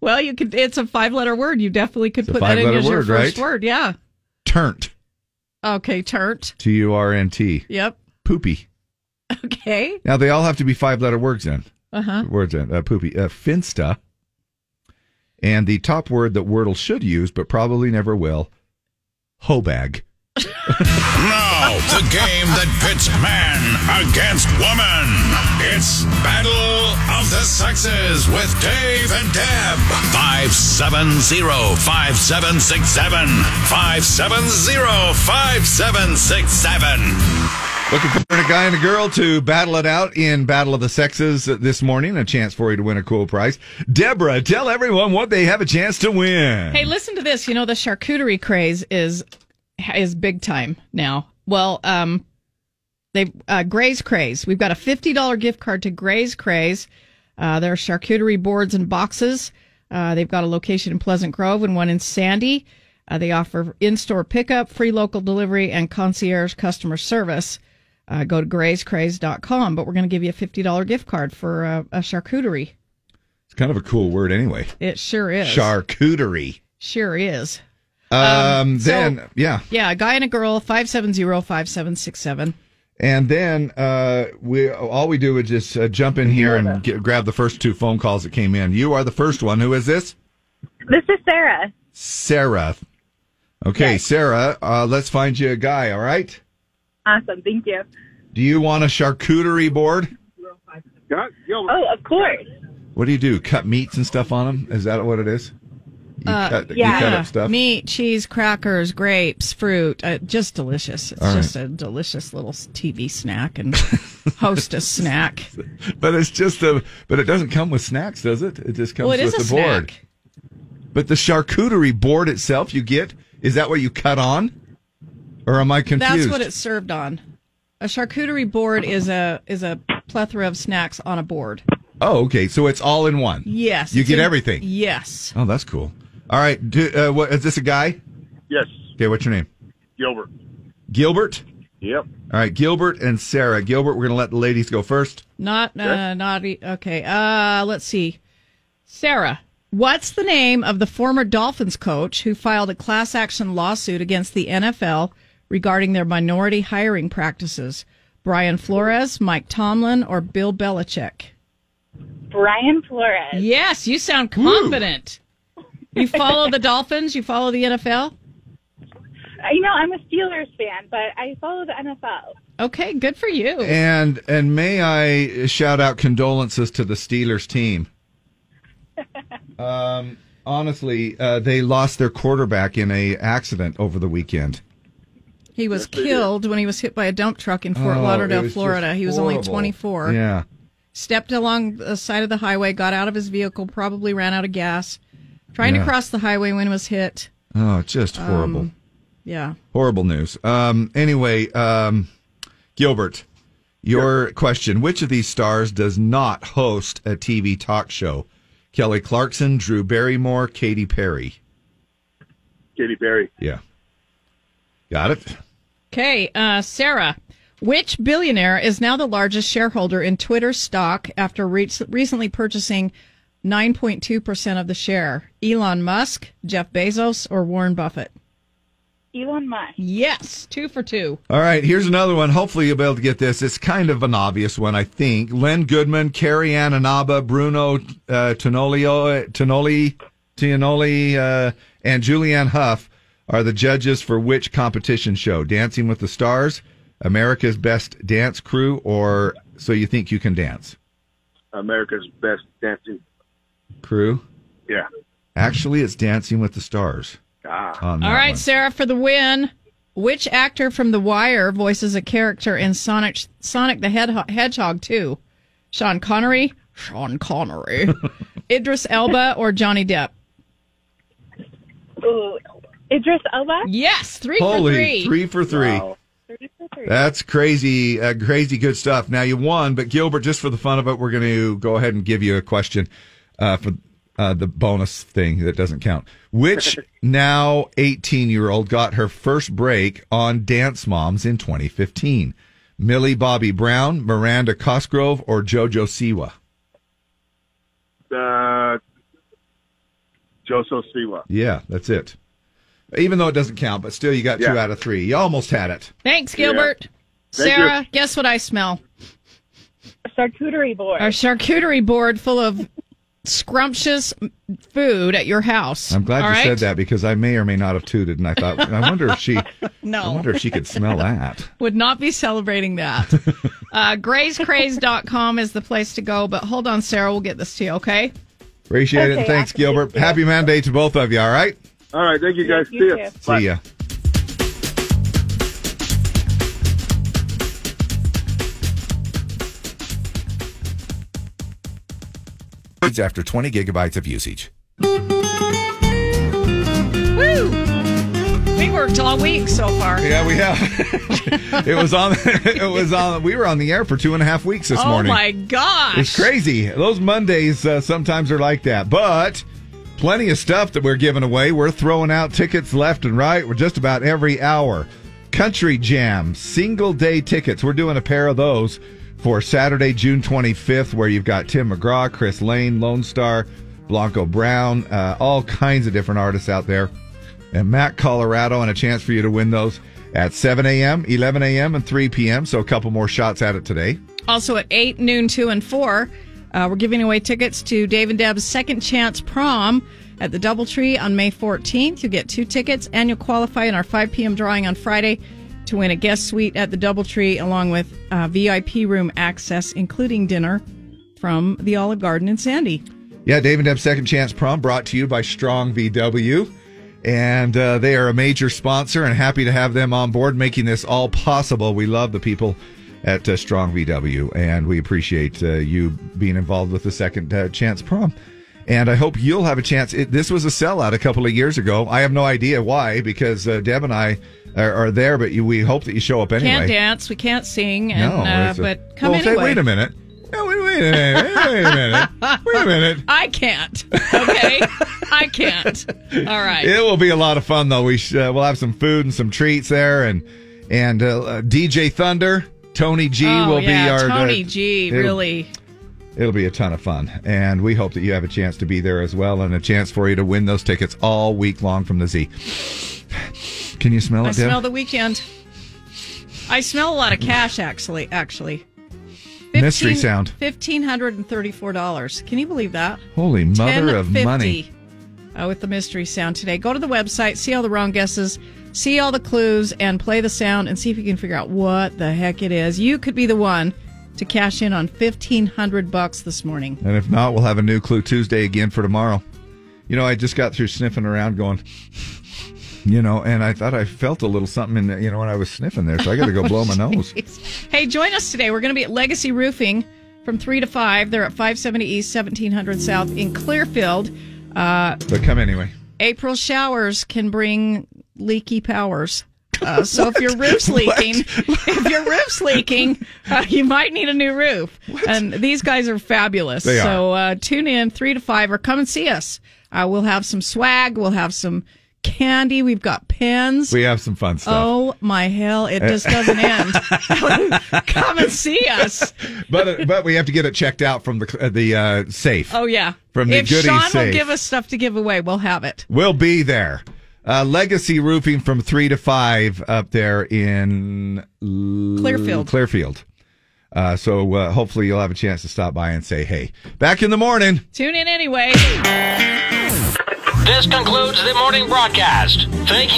S3: well, you could. It's a five-letter word. You definitely could put that in as your
S2: word,
S3: first
S2: right?
S3: word. Yeah.
S2: Turnt.
S3: Okay. Turnt.
S2: T U R N T.
S3: Yep.
S2: Poopy. [laughs]
S3: Okay.
S2: Now they all have to be five letter words then.
S3: Uh huh.
S2: Words in uh, poopy. Uh, finsta. And the top word that Wordle should use, but probably never will, hobag.
S19: Now, the game that pits man against woman. It's Battle of the Sexes with Dave and Deb. 570-5767. 570-5767.
S2: Looking for a guy and a girl to battle it out in Battle of the Sexes this morning. A chance for you to win a cool prize. Deborah, tell everyone what they have a chance to win.
S3: Hey, listen to this. You know the charcuterie craze is is big time now. Well, um, they uh, Graze Craze. We've got a fifty dollar gift card to Graze Craze. Uh, there are charcuterie boards and boxes. Uh, they've got a location in Pleasant Grove and one in Sandy. Uh, they offer in-store pickup, free local delivery, and concierge customer service. Uh, go to grazecraze.com, but we're going to give you a $50 gift card for uh, a charcuterie.
S2: It's kind of a cool word anyway.
S3: It sure is.
S2: Charcuterie.
S3: Sure is.
S2: Um,
S3: so-
S2: then, yeah.
S3: Yeah, a guy and a girl, 570-5767.
S2: And then uh, we all we do is just uh, jump in here and get, grab the first two phone calls that came in. You are the first one. Who is this?
S22: This is Sarah.
S2: Sarah. Okay, Sarah. Uh, let's find you a guy. All right.
S22: Awesome. Thank you.
S2: Do you want a charcuterie board?
S22: Oh, of course.
S2: What do you do? Cut meats and stuff on them? Is that what it is? You
S3: Uh,
S2: cut, you cut up stuff.
S3: Meat, cheese, crackers, grapes, fruit. Uh, just delicious. It's
S2: All right.
S3: just a delicious little TV snack and hostess snack. [laughs]
S2: But it's just a. But it doesn't come with snacks, does it? It just comes
S3: Well, it
S2: with
S3: is
S2: the
S3: a
S2: board.
S3: snack.
S2: But the charcuterie board itself, you get. Is that what you cut on? Or am I confused?
S3: That's what it's served on. A charcuterie board is a is a plethora of snacks on a board.
S2: Oh, okay. So it's all in one.
S3: Yes.
S2: You get
S3: in-
S2: everything.
S3: Yes.
S2: Oh, that's cool. All right. Do, uh, what is this a guy? Yes. Okay, what's your name?
S23: Gilbert.
S2: Gilbert.
S23: Yep.
S2: All right, Gilbert and Sarah. Gilbert, we're going to let the ladies go first.
S3: Not uh, not e- okay. Uh, let's see. Sarah, what's the name of the former Dolphins coach who filed a class action lawsuit against the NFL regarding their minority hiring practices? Brian Flores, Mike Tomlin, or Bill Belichick?
S22: Brian Flores.
S3: Yes, you sound confident. You follow the Dolphins? You follow the NFL?
S22: Uh, You know, I'm a Steelers fan, but I follow the NFL.
S3: Okay, good for you.
S2: And and may I shout out condolences to the Steelers team. [laughs] Um, honestly, uh, they lost their quarterback in a accident over the weekend.
S3: He was killed when he was hit by a dump truck in Fort
S2: Oh,
S3: Lauderdale, Florida. He was only 24.
S2: Yeah.
S3: Stepped along the side of the highway, got out of his vehicle, probably ran out of gas, trying
S2: Yeah.
S3: to cross the highway when he was hit.
S2: Oh, just horrible.
S3: Um, yeah.
S2: Horrible news. Um, anyway, um, Gilbert, your question: Which of these stars does not host a TV talk show? Kelly Clarkson, Drew Barrymore, Katy Perry.
S23: Katy Perry.
S2: Yeah. Got it.
S3: Okay, uh, Sarah, which billionaire is now the largest shareholder in Twitter stock after re- recently purchasing 9.2% of the share? Elon Musk, Jeff Bezos, or Warren Buffett?
S22: Elon Musk.
S3: Yes, two for two.
S2: All right, here's another one. Hopefully, you'll be able to get this. It's kind of an obvious one, I think. Len Goodman, Carrie Ann Inaba, Bruno uh, Tonolio, Tonoli, Tionoli, uh, and Julianne Hough are the judges for which competition show? Dancing with the Stars, America's Best Dance Crew, or So You Think You Can Dance?
S23: America's best dancing.
S2: Crew?
S23: Yeah.
S2: Actually, it's Dancing with the Stars.
S23: Ah.
S2: on
S3: All
S2: one.
S3: Sarah, for the win. Which actor from The Wire voices a character in Sonic Sonic the Hedgehog, Hedgehog 2? Sean Connery, Sean Connery, [laughs] Idris Elba, or Johnny Depp?
S22: Ooh, Idris Elba.
S3: Yes, three
S2: Holy,
S3: for three.
S2: three for three.
S22: Three for three.
S2: That's crazy, uh, crazy good stuff. Now you won, but Gilbert, just for the fun of it, we're going to go ahead and give you a question uh, for uh, the bonus thing that doesn't count. Which [laughs] now 18 year old got her first break on Dance Moms in 2015? Millie Bobby Brown, Miranda Cosgrove, or JoJo Siwa?
S23: Uh, Joso Siwa.
S2: Yeah, that's it. Even though it doesn't count, but still, you got two out of three. You almost had it.
S3: Thanks, Gilbert.
S23: Thank
S3: Sarah,
S23: you.
S3: guess what I smell?
S22: A charcuterie board.
S3: A charcuterie board full of scrumptious food at your house.
S2: I'm glad
S3: All
S2: you
S3: right?
S2: said that because I may or may not have tooted, and I thought, I wonder if she, [laughs]
S3: No.
S2: I wonder if she could smell that. [laughs]
S3: Would not be celebrating that. [laughs] uh, GrazeCraze.com is the place to go, but hold on, Sarah. We'll get this to you, okay?
S2: Appreciate it.
S22: Okay,
S2: And thanks. Gilbert. Happy Monday to both of you. All right.
S23: All right. Thank you guys.
S22: You
S23: See ya.
S22: too.
S2: See ya. After 20 gigabytes of usage.
S3: Woo! We worked all week so far.
S2: Yeah, we have. [laughs] it was on. [laughs] It was on. We were on the air for two and a half weeks this
S3: oh
S2: morning.
S3: Oh my gosh.
S2: It's crazy. Those Mondays uh, sometimes are like that, but plenty of stuff that we're giving away. We're throwing out tickets left and right. We're just about every hour. Country Jam single day tickets. We're doing a pair of those for Saturday, June 25th, where you've got Tim McGraw, Chris Lane, Lonestar, Blanco Brown, uh, all kinds of different artists out there. And Matt, Colorado, and a chance for you to win those at 7 a.m., 11 a.m., and 3 p.m. So a couple more shots at it today.
S3: Also at 8, noon, 2, and 4, uh, we're giving away tickets to Dave and Deb's Second Chance Prom at the Doubletree on May 14th. You'll get two tickets and you'll qualify in our 5 p.m. drawing on Friday to win a guest suite at the Doubletree along with uh, VIP room access, including dinner from the Olive Garden in Sandy.
S2: Yeah, Dave and Deb's Second Chance Prom brought to you by Strong VW. And uh, they are a major sponsor and happy to have them on board making this all possible. We love the people at uh, Strong VW and we appreciate uh, you being involved with the Second uh, Chance Prom. And I hope you'll have a chance. It, this was a sellout a couple of years ago. I have no idea why because uh, Deb and I are, are there, but you, we hope that you show up anyway.
S3: Can't dance, we can't sing, and,
S2: No,
S3: uh,
S2: a-
S3: but come
S2: well, say-
S3: anyway.
S2: wait a minute. No, wait, wait. Wait a minute. Wait a minute. Wait a minute. [laughs]
S3: I can't. Okay, I can't. All right.
S2: It will be a lot of fun, though. We sh- uh, we'll have some food and some treats there, and and uh, uh, DJ Thunder, Tony G
S3: oh,
S2: will
S3: yeah,
S2: be our uh,
S3: Tony G.
S2: it'll-
S3: Really.
S2: It'll be a ton of fun, and we hope that you have a chance to be there as well, and a chance for you to win those tickets all week long from the Z. Can you smell it,
S3: I
S2: Deb?
S3: smell the weekend. I smell a lot of cash, actually. Actually,
S2: Mystery sound.
S3: Fifteen hundred and thirty-four dollars. Can you believe that?
S2: Holy mother of money!
S3: Uh, with the mystery sound today. Go to the website, see all the wrong guesses, see all the clues, and play the sound, and see if you can figure out what the heck it is. You could be the one to cash in on fifteen hundred bucks this morning.
S2: And if not, we'll have a new Clue Tuesday again for tomorrow. You know, I just got through sniffing around, going, [laughs] you know, and I thought I felt a little something in, the, you know, when I was sniffing there, so I got to go blow my [laughs] nose.
S3: Hey, join us today. We're going to be at Legacy Roofing from 3 to 5. They're at 570 East, 1700 South in Clearfield. Uh,
S2: But come anyway.
S3: April showers can bring leaky powers. Uh, so if your roof's leaking, if your roof's [laughs] leaking, uh, you might need a new roof. And these guys are fabulous.
S2: They are.
S3: So uh, tune in three to five, or come and see us. Uh, we'll have some swag. We'll have some candy. We've got pens.
S2: We have some fun stuff.
S3: Oh my hell! It just doesn't end. [laughs] Come and see us.
S2: But but we have to get it checked out from the uh, the uh, safe.
S3: Oh yeah.
S2: From the
S3: if Sean will give us stuff to give away, we'll have it.
S2: We'll be there. Uh, Legacy Roofing from three to five up there in
S3: Clearfield.
S2: Clearfield. Uh, so uh, hopefully you'll have a chance to stop by and say hey. Back in the morning.
S3: Tune in anyway.
S24: This concludes the morning broadcast. Thank you.